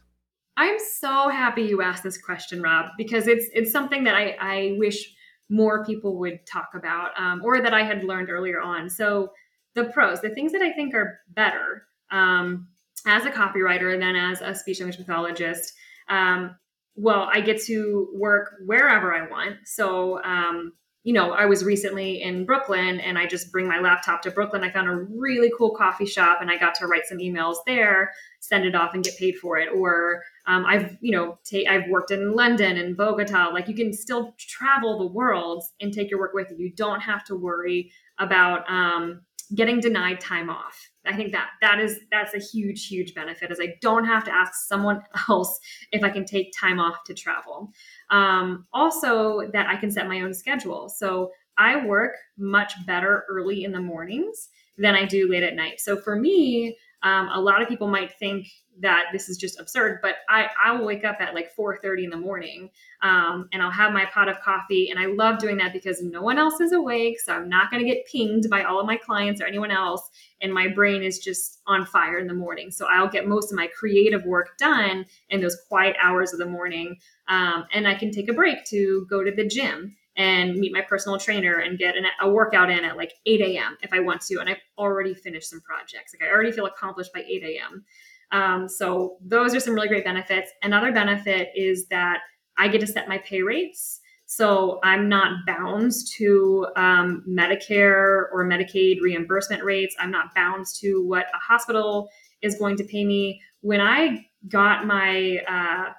I'm so happy you asked this question, Rob, because it's it's something that I, I wish more people would talk about um, or that I had learned earlier on. So the pros, the things that I think are better um, as a copywriter than as a speech language pathologist. Um, well, I get to work wherever I want. So um, you know, I was recently in Brooklyn and I just bring my laptop to Brooklyn. I found a really cool coffee shop and I got to write some emails there, send it off and get paid for it. Or Um, I've, you know, ta- I've worked in London and Bogota. Like you can still travel the world and take your work with you. You don't have to worry about um, getting denied time off. I think that that is that's a huge huge benefit. Is I don't have to ask someone else if I can take time off to travel. Um, also, that I can set my own schedule. So I work much better early in the mornings than I do late at night. So for me, um, a lot of people might think that this is just absurd, but I, I will wake up at like 4:30 in the morning, um, and I'll have my pot of coffee, and I love doing that because no one else is awake, so I'm not going to get pinged by all of my clients or anyone else, and my brain is just on fire in the morning. So I'll get most of my creative work done in those quiet hours of the morning, um, and I can take a break to go to the gym and meet my personal trainer and get an, a workout in at like 8 a.m. if I want to. And I've already finished some projects. Like I already feel accomplished by 8 a.m. Um, so those are some really great benefits. Another benefit is that I get to set my pay rates. So I'm not bound to um, Medicare or Medicaid reimbursement rates. I'm not bound to what a hospital is going to pay me. When I got my uh,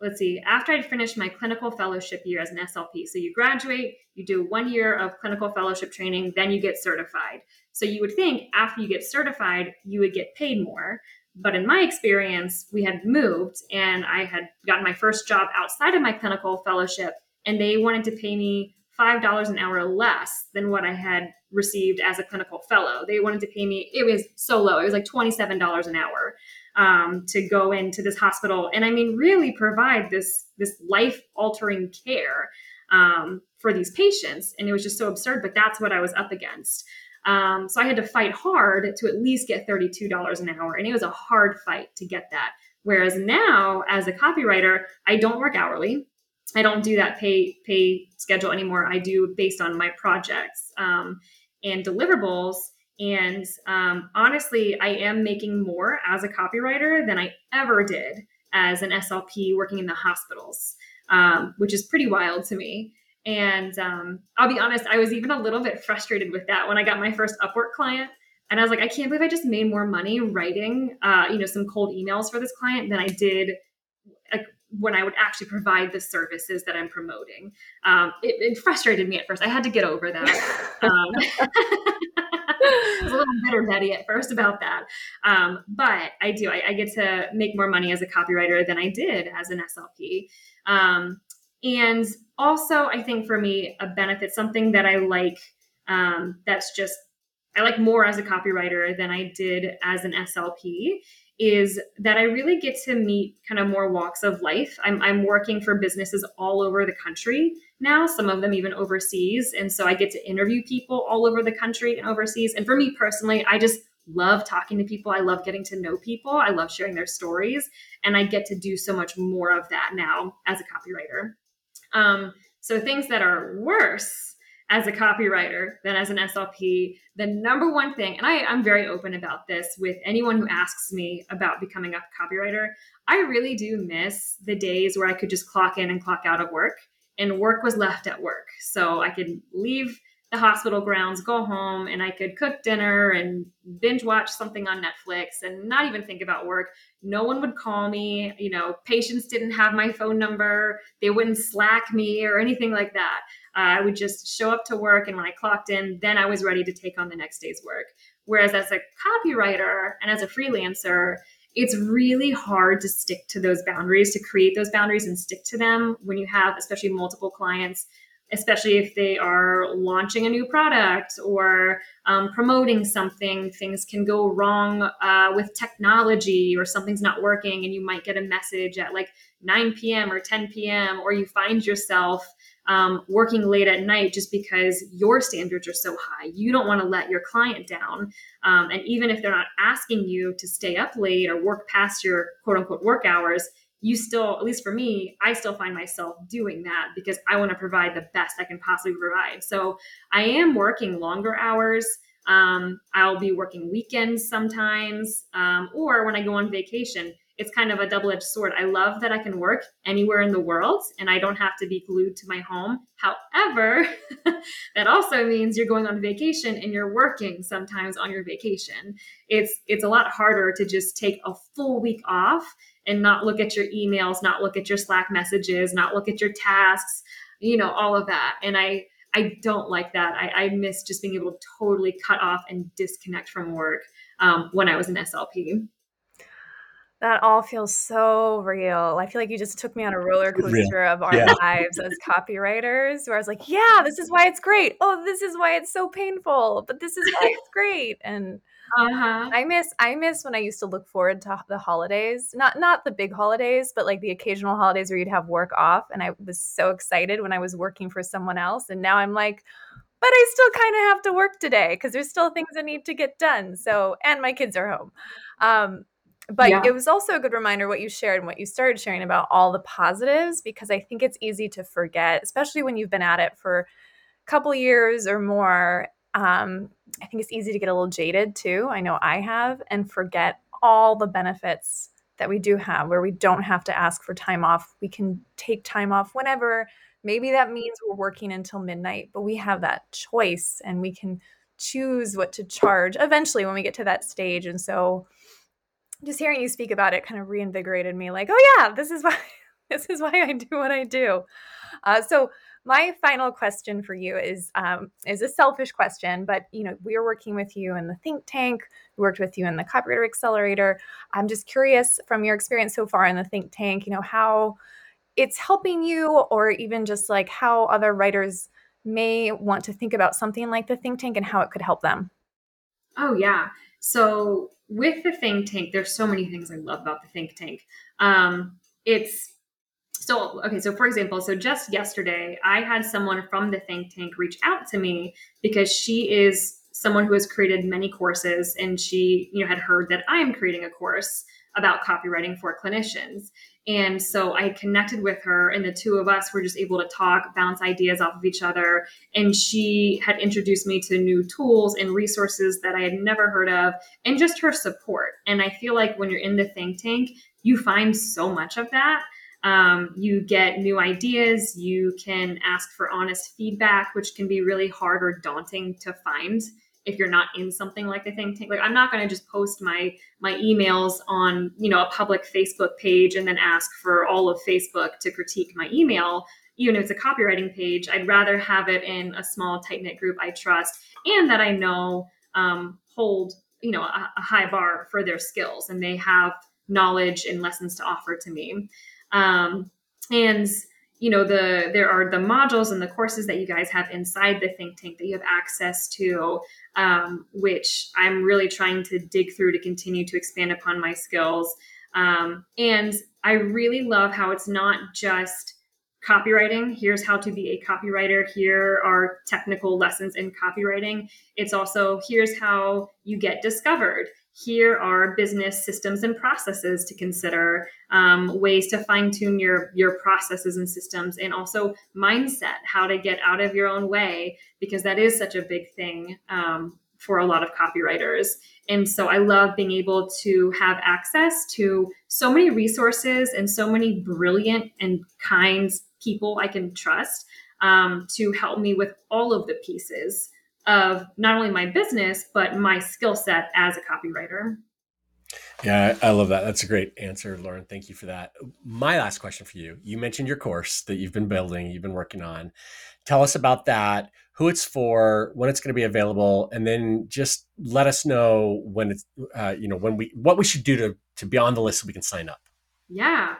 let's see, after I'd finished my clinical fellowship year as an SLP. So you graduate, you do one year of clinical fellowship training, then you get certified. So you would think after you get certified, you would get paid more. But in my experience, we had moved and I had gotten my first job outside of my clinical fellowship, and they wanted to pay me $5 an hour less than what I had received as a clinical fellow. They wanted to pay me, it was so low, it was like $27 an hour um, to go into this hospital. And I mean, really provide this, this life altering care um, for these patients. And it was just so absurd, but that's what I was up against. Um, so I had to fight hard to at least get $32 an hour. And it was a hard fight to get that. Whereas now, as a copywriter, I don't work hourly. I don't do that pay pay schedule anymore. I do based on my projects um, and deliverables. And um, honestly, I am making more as a copywriter than I ever did as an SLP working in the hospitals, um, which is pretty wild to me. And um, I'll be honest, I was even a little bit frustrated with that when I got my first Upwork client. And I was like, I can't believe I just made more money writing, uh, you know, some cold emails for this client than I did like, when I would actually provide the services that I'm promoting. Um, it, it, frustrated me at first. I had to get over that. I was a little bitter Betty at first about that. Um, but I do. I, I, get to make more money as a copywriter than I did as an SLP. Um, and also, I think for me, a benefit, something that I like um, that's just, I like more as a copywriter than I did as an SLP is that I really get to meet kind of more walks of life. I'm, I'm working for businesses all over the country now, some of them even overseas. And so I get to interview people all over the country and overseas. And for me personally, I just love talking to people. I love getting to know people. I love sharing their stories. And I get to do so much more of that now as a copywriter. Um, so things that are worse as a copywriter than as an SLP, the number one thing, and I, I'm very open about this with anyone who asks me about becoming a copywriter, I really do miss the days where I could just clock in and clock out of work and work was left at work. So I could leave the hospital grounds, go home, and I could cook dinner and binge watch something on Netflix and not even think about work. No one would call me. You know, patients didn't have my phone number. They wouldn't Slack me or anything like that. I would just show up to work, and when I clocked in, then I was ready to take on the next day's work. Whereas as a copywriter and as a freelancer, it's really hard to stick to those boundaries, to create those boundaries and stick to them when you have, especially multiple clients, especially if they are launching a new product or um, promoting something. Things can go wrong uh, with technology or something's not working, and you might get a message at like 9 p.m. or 10 p.m., or you find yourself um, working late at night just because your standards are so high. You don't want to let your client down. Um, and even if they're not asking you to stay up late or work past your quote unquote work hours, you still, at least for me, I still find myself doing that because I want to provide the best I can possibly provide. So I am working longer hours. Um, I'll be working weekends sometimes, um, or when I go on vacation, it's kind of a double edged sword. I love that I can work anywhere in the world and I don't have to be glued to my home. However, that also means you're going on vacation and you're working sometimes on your vacation. It's it's a lot harder to just take a full week off and not look at your emails, not look at your Slack messages, not look at your tasks, you know, all of that. And I I don't like that. I, I miss just being able to totally cut off and disconnect from work um, when I was an SLP. That all feels so real. I feel like you just took me on a roller coaster of our yeah. lives as copywriters, where I was like, "Yeah, this is why it's great. Oh, this is why it's so painful, but this is why it's great." And uh-huh. I miss I miss when I used to look forward to the holidays. Not not the big holidays, but like the occasional holidays where you'd have work off and I was so excited when I was working for someone else and now I'm like but I still kind of have to work today because there's still things that need to get done. So, and my kids are home. Um, but yeah. it was also a good reminder what you shared and what you started sharing about all the positives because I think it's easy to forget, especially when you've been at it for a couple years or more. Um, I think it's easy to get a little jaded too. I know I have, and forget all the benefits that we do have where we don't have to ask for time off. We can take time off whenever. Maybe that means we're working until midnight, but we have that choice and we can choose what to charge eventually when we get to that stage. And so just hearing you speak about it kind of reinvigorated me like, oh yeah, this is why this is why I do what I do. Uh, so my final question for you is um, is a selfish question, but you know we are working with you in the think tank. We worked with you in the Copywriter Accelerator. I'm just curious from your experience so far in the think tank, you know how it's helping you, or even just like how other writers may want to think about something like the think tank and how it could help them. Oh yeah. So with the think tank, there's so many things I love about the think tank. Um, it's so okay so for example so just yesterday i had someone from the think tank reach out to me because she is someone who has created many courses and she you know had heard that i am creating a course about copywriting for clinicians and so i connected with her and the two of us were just able to talk bounce ideas off of each other. And she had introduced me to new tools and resources that i had never heard of and just her support. And i feel like when you're in the think tank you find so much of that. Um, you get new ideas. You can ask for honest feedback, which can be really hard or daunting to find if you're not in something like the think tank. Like I'm not going to just post my my emails on you know a public Facebook page and then ask for all of Facebook to critique my email. Even if it's a copywriting page, I'd rather have it in a small, tight knit group I trust and that I know um, hold you know a, a high bar for their skills and they have knowledge and lessons to offer to me. Um, and you know the there are the modules and the courses that you guys have inside the think tank that you have access to um, which i'm really trying to dig through to continue to expand upon my skills. Um, and i really love how it's not just copywriting. Here's how to be a copywriter. Here are technical lessons in copywriting. It's also here's how you get discovered here are business systems and processes to consider um, ways to fine tune your your processes and systems and also mindset how to get out of your own way because that is such a big thing um, for a lot of copywriters. And so i love being able to have access to so many resources and so many brilliant and kind people i can trust um, to help me with all of the pieces of not only my business, but my skill set as a copywriter. Yeah, I love that. That's a great answer, Lauren. Thank you for that. My last question for you you mentioned your course that you've been building, you've been working on. Tell us about that, who it's for, when it's going to be available, and then just let us know when it's, uh, you know, when we, what we should do to, to be on the list so we can sign up. Yeah.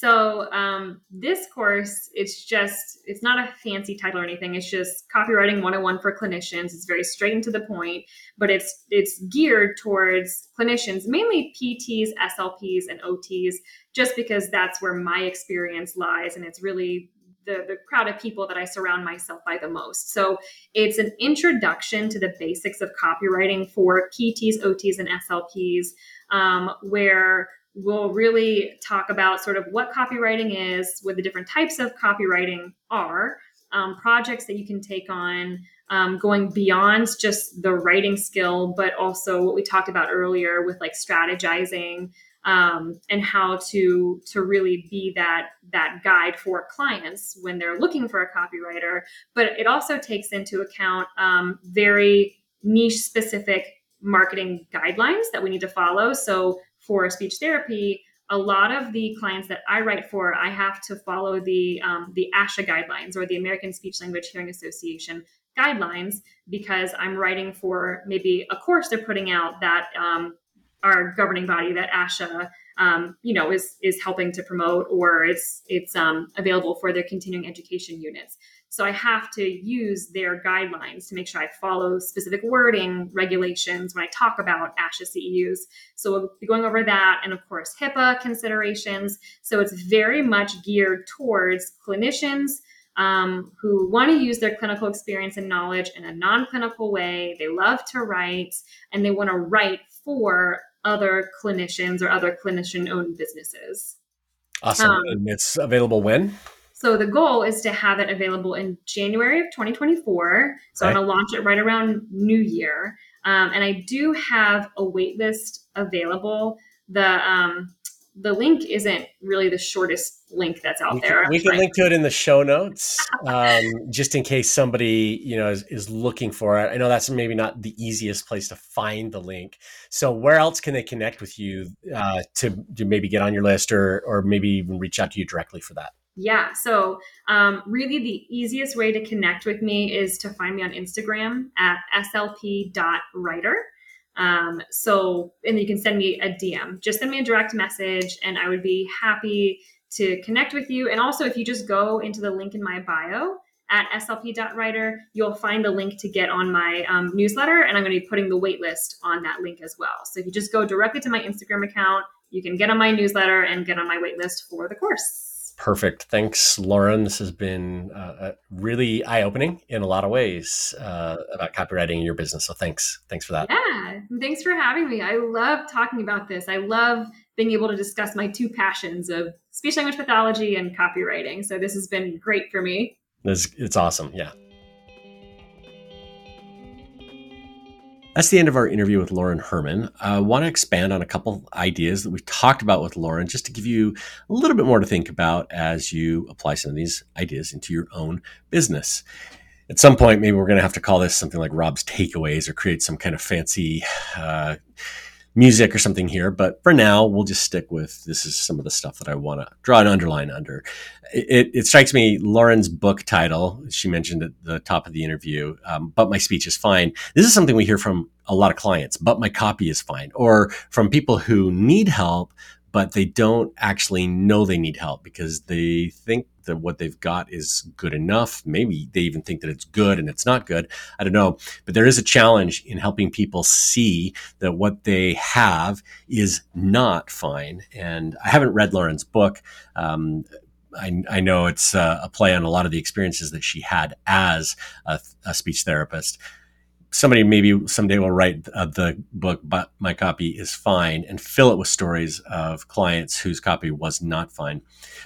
So um, this course, it's just, it's not a fancy title or anything. It's just copywriting 101 for clinicians. It's very straight and to the point, but it's it's geared towards clinicians, mainly PTs, SLPs, and OTs, just because that's where my experience lies, and it's really the, the crowd of people that I surround myself by the most. So it's an introduction to the basics of copywriting for PTs, OTs, and SLPs, um, where we'll really talk about sort of what copywriting is, what the different types of copywriting are, um, projects that you can take on, um, going beyond just the writing skill, but also what we talked about earlier with like strategizing, um, and how to to really be that that guide for clients when they're looking for a copywriter. But it also takes into account um, very niche specific marketing guidelines that we need to follow. So for speech therapy, a lot of the clients that I write for, I have to follow the um, the ASHA guidelines or the American Speech Language Hearing Association guidelines because I'm writing for maybe a course they're putting out that um, our governing body, that ASHA, um, you know, is is helping to promote, or it's it's um, available for their continuing education units. So I have to use their guidelines to make sure I follow specific wording regulations when I talk about ASHA CEUs. So we'll be going over that, and of course HIPAA considerations. So it's very much geared towards clinicians um, who want to use their clinical experience and knowledge in a non clinical way. They love to write and they want to write for other clinicians or other clinician owned businesses. Awesome. Um, and it's available when? So the goal is to have it available in January of 2024. So okay. I'm going to launch it right around New Year. Um, and I do have a wait list available. The um, the link isn't really the shortest link that's out we there. Can, we can link to it in the show notes, um, just in case somebody you know is, is, looking for it. I know that's maybe not the easiest place to find the link. So where else can they connect with you uh, to to maybe get on your list or or maybe even reach out to you directly for that? Yeah. So, um, really, the easiest way to connect with me is to find me on Instagram at slp.writer. Um, so, and you can send me a DM. Just send me a direct message, and I would be happy to connect with you. And also, if you just go into the link in my bio at slp.writer, you'll find the link to get on my um, newsletter, and I'm going to be putting the waitlist on that link as well. So, if you just go directly to my Instagram account, you can get on my newsletter and get on my waitlist for the course. Perfect. Thanks, Lauren. This has been uh, really eye opening in a lot of ways uh, about copywriting in your business. So thanks. Thanks for that. Yeah. Thanks for having me. I love talking about this. I love being able to discuss my two passions of speech language pathology and copywriting. So this has been great for me. It's, it's awesome. Yeah. That's the end of our interview with Lauren Hermann. I want to expand on a couple ideas that we've talked about with Lauren just to give you a little bit more to think about as you apply some of these ideas into your own business. At some point, maybe we're going to have to call this something like Rob's Takeaways or create some kind of fancy uh, music or something here. But for now, we'll just stick with this is some of the stuff that I want to draw an underline under. It, it, strikes me Lauren's book title, she mentioned at the top of the interview, um, but my speech is fine. This is something we hear from a lot of clients, but my copy is fine, or from people who need help, but they don't actually know they need help because they think that what they've got is good enough. Maybe they even think that it's good and it's not good. I don't know. But there is a challenge in helping people see that what they have is not fine. And I haven't read Lauren's book. Um, I, I, know it's uh, a play on a lot of the experiences that she had as a, a speech therapist somebody maybe someday will write uh, the book, but my copy is fine, and fill it with stories of clients whose copy was not fine.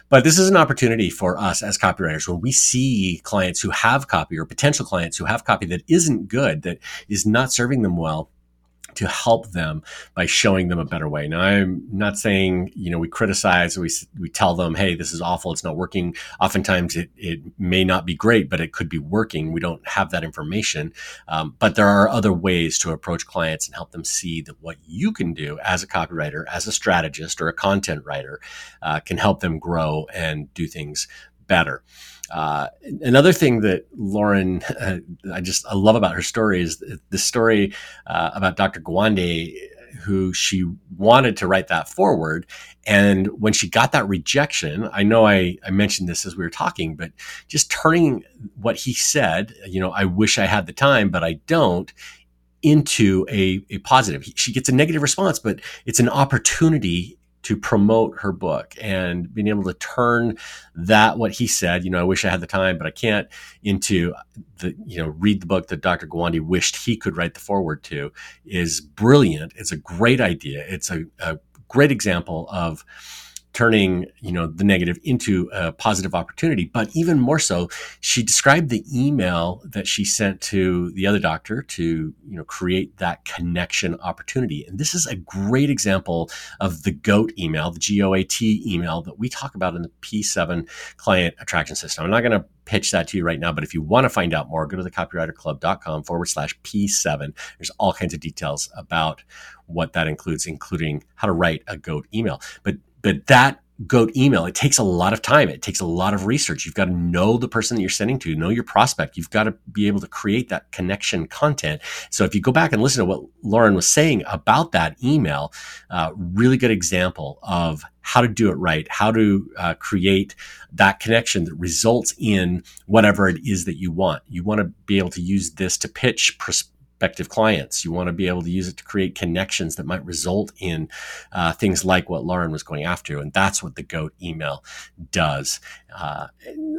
But this is an opportunity for us as copywriters when we see clients who have copy or potential clients who have copy that isn't good, that is not serving them well to help them by showing them a better way. Now, I'm not saying, you know, we criticize, we, we tell them, hey, this is awful, it's not working. Oftentimes it, it may not be great, but it could be working. We don't have that information. Um, but there are other ways to approach clients and help them see that what you can do as a copywriter, as a strategist, or a content writer uh, can help them grow and do things better. Uh, another thing that Lauren, uh, I just I love about her story is the story uh, about Dr. Gawande, who she wanted to write that foreword, and when she got that rejection, I know I, I mentioned this as we were talking, but just turning what he said, you know, I wish I had the time, but I don't, into a, a positive. She gets a negative response, but it's an opportunity to promote her book and being able to turn that what he said you know i wish i had the time but i can't into the you know read the book that dr gawande wished he could write the foreword to is brilliant. It's a great idea. It's a, a great example of turning you know the negative into a positive opportunity. But even more so she described the email that she sent to the other doctor to you know create that connection opportunity. And this is a great example of the goat email the goat email that we talk about in the p7 client attraction system. I'm not going to pitch that to you right now but if you want to find out more go to the copywriterclub.com forward slash p7 there's all kinds of details about what that includes including how to write a goat email. But but that goat email, it takes a lot of time. It takes a lot of research. You've got to know the person that you're sending to, know your prospect. You've got to be able to create that connection content. So if you go back and listen to what Lauren was saying about that email, uh, really good example of how to do it right, how to uh, create that connection that results in whatever it is that you want. You want to be able to use this to pitch pros- prospective clients. You want to be able to use it to create connections that might result in uh, things like what Lauren was going after. And that's what the GOAT email does. Uh,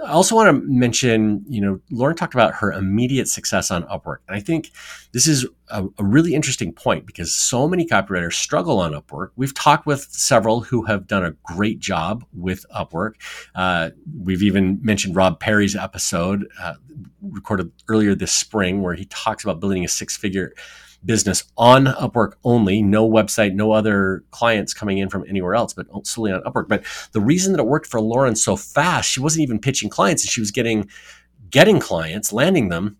I also want to mention, you know, Lauren talked about her immediate success on Upwork. And I think this is a, a, really interesting point because so many copywriters struggle on Upwork. We've talked with several who have done a great job with Upwork. Uh, we've even mentioned Rob Perry's episode uh, recorded earlier this spring where he talks about building a six figure business on Upwork only, no website, no other clients coming in from anywhere else, but solely on Upwork. But the reason that it worked for Lauren so fast, she wasn't even pitching clients, and she was getting getting clients, landing them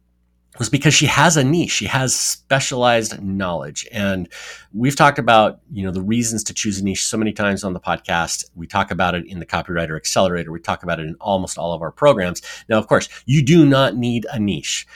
was because she has a niche. She has specialized knowledge. And we've talked about you know the reasons to choose a niche so many times on the podcast. We talk about it in the copywriter accelerator. We talk about it in almost all of our programs. Now of course you do not need a niche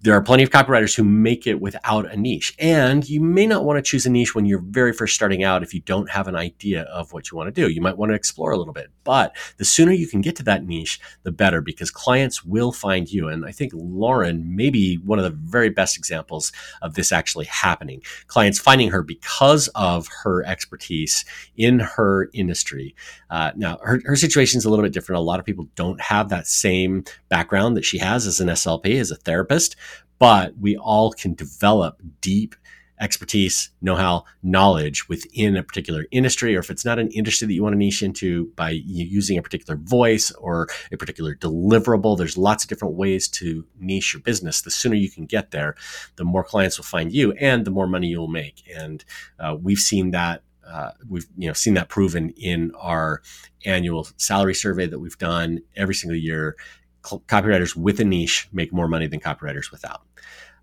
there are plenty of copywriters who make it without a niche. And you may not want to choose a niche when you're very first starting out if you don't have an idea of what you want to do. You might want to explore a little bit. But the sooner you can get to that niche, the better because clients will find you. And I think Lauren may be one of the very best examples of this actually happening. Clients finding her because of her expertise in her industry. Uh, now, her, her situation is a little bit different. A lot of people don't have that same background that she has as an SLP, as a therapist but we all can develop deep expertise, know how, knowledge within a particular industry, or if it's not an industry that you want to niche into by using a particular voice or a particular deliverable, there's lots of different ways to niche your business. The sooner you can get there, the more clients will find you and the more money you'll make. And uh, we've seen that. Uh, we've you know seen that proven in our annual salary survey that we've done every single year copywriters with a niche make more money than copywriters without.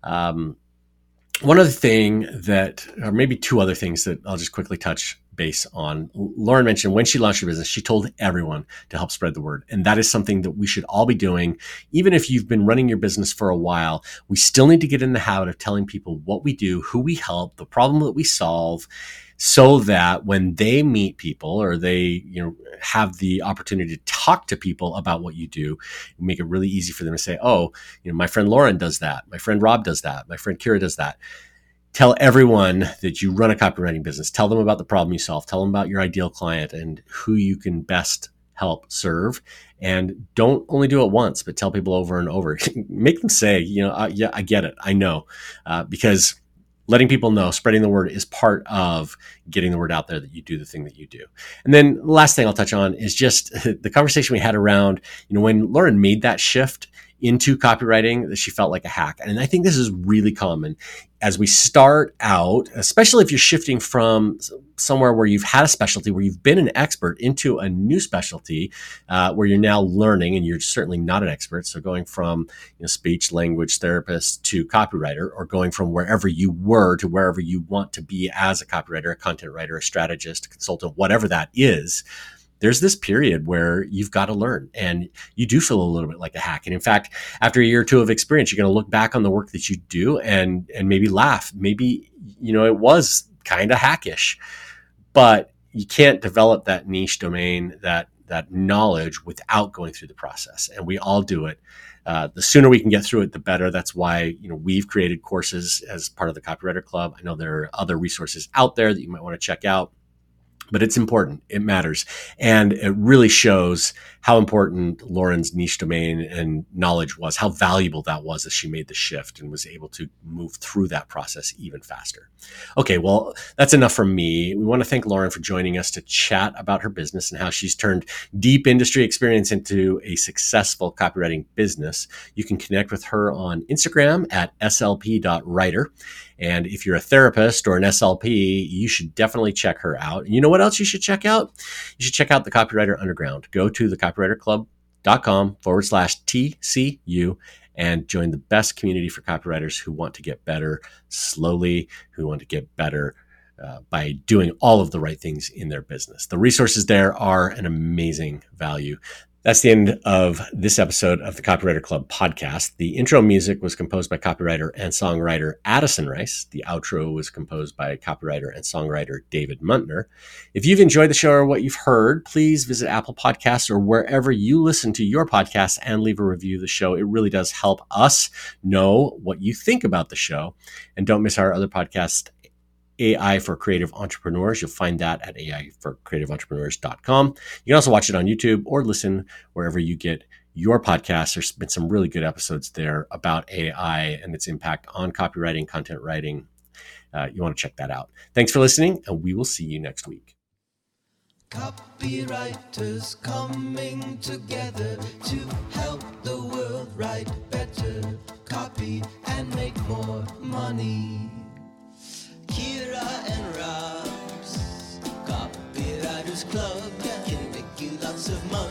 Um, one other thing that, or maybe two other things that I'll just quickly touch base on. Lauren mentioned when she launched her business, she told everyone to help spread the word. And that is something that we should all be doing. Even if you've been running your business for a while, we still need to get in the habit of telling people what we do, who we help, the problem that we solve, so that when they meet people or they you know have the opportunity to talk to people about what you do make it really easy for them to say oh you know my friend lauren does that. My friend rob does that. My friend kira does that. Tell everyone that you run a copywriting business. Tell them about the problem you solve. Tell them about your ideal client and who you can best help serve. And don't only do it once but tell people over and over. Make them say you know uh, yeah i get it. I know. Uh, because letting people know, spreading the word is part of getting the word out there that you do the thing that you do. And then last thing I'll touch on is just the conversation we had around, you know, when Lauren made that shift into copywriting that she felt like a hack. And I think this is really common as we start out, especially if you're shifting from somewhere where you've had a specialty, where you've been an expert into a new specialty, uh, where you're now learning and you're certainly not an expert. So going from you know, speech language therapist to copywriter, or going from wherever you were to wherever you want to be as a copywriter, a content writer, a strategist, a consultant, whatever that is there's this period where you've got to learn and you do feel a little bit like a hack. And in fact, after a year or two of experience, you're going to look back on the work that you do and, and maybe laugh. Maybe, you know, it was kind of hackish, but you can't develop that niche domain, that, that knowledge without going through the process. And we all do it. Uh, the sooner we can get through it, the better. That's why you know we've created courses as part of the Copywriter Club. I know there are other resources out there that you might want to check out but it's important. It matters. And it really shows how important Lauren's niche domain and knowledge was, how valuable that was as she made the shift and was able to move through that process even faster. Okay, well, that's enough from me. We want to thank Lauren for joining us to chat about her business and how she's turned deep industry experience into a successful copywriting business. You can connect with her on Instagram at slp.writer. And if you're a therapist or an SLP, you should definitely check her out. And you know what else you should check out? You should check out the Copywriter Underground. Go to the copywriterclub.com forward slash TCU and join the best community for copywriters who want to get better slowly, who want to get better uh, by doing all of the right things in their business. The resources there are an amazing value. That's the end of this episode of the Copywriter Club podcast. The intro music was composed by copywriter and songwriter Addison Rice. The outro was composed by copywriter and songwriter David Muntner. If you've enjoyed the show or what you've heard, please visit Apple Podcasts or wherever you listen to your podcasts and leave a review of the show. It really does help us know what you think about the show. And don't miss our other podcast AI for Creative Entrepreneurs. You'll find that at AIforCreativeEntrepreneurs.com. You can also watch it on YouTube or listen wherever you get your podcast. There's been some really good episodes there about AI and its impact on copywriting, content writing. Uh, you want to check that out. Thanks for listening, and we will see you next week. Copywriters coming together to help the world write better copy and make more money. Kira and Rob's Copywriters Club can make you lots of money.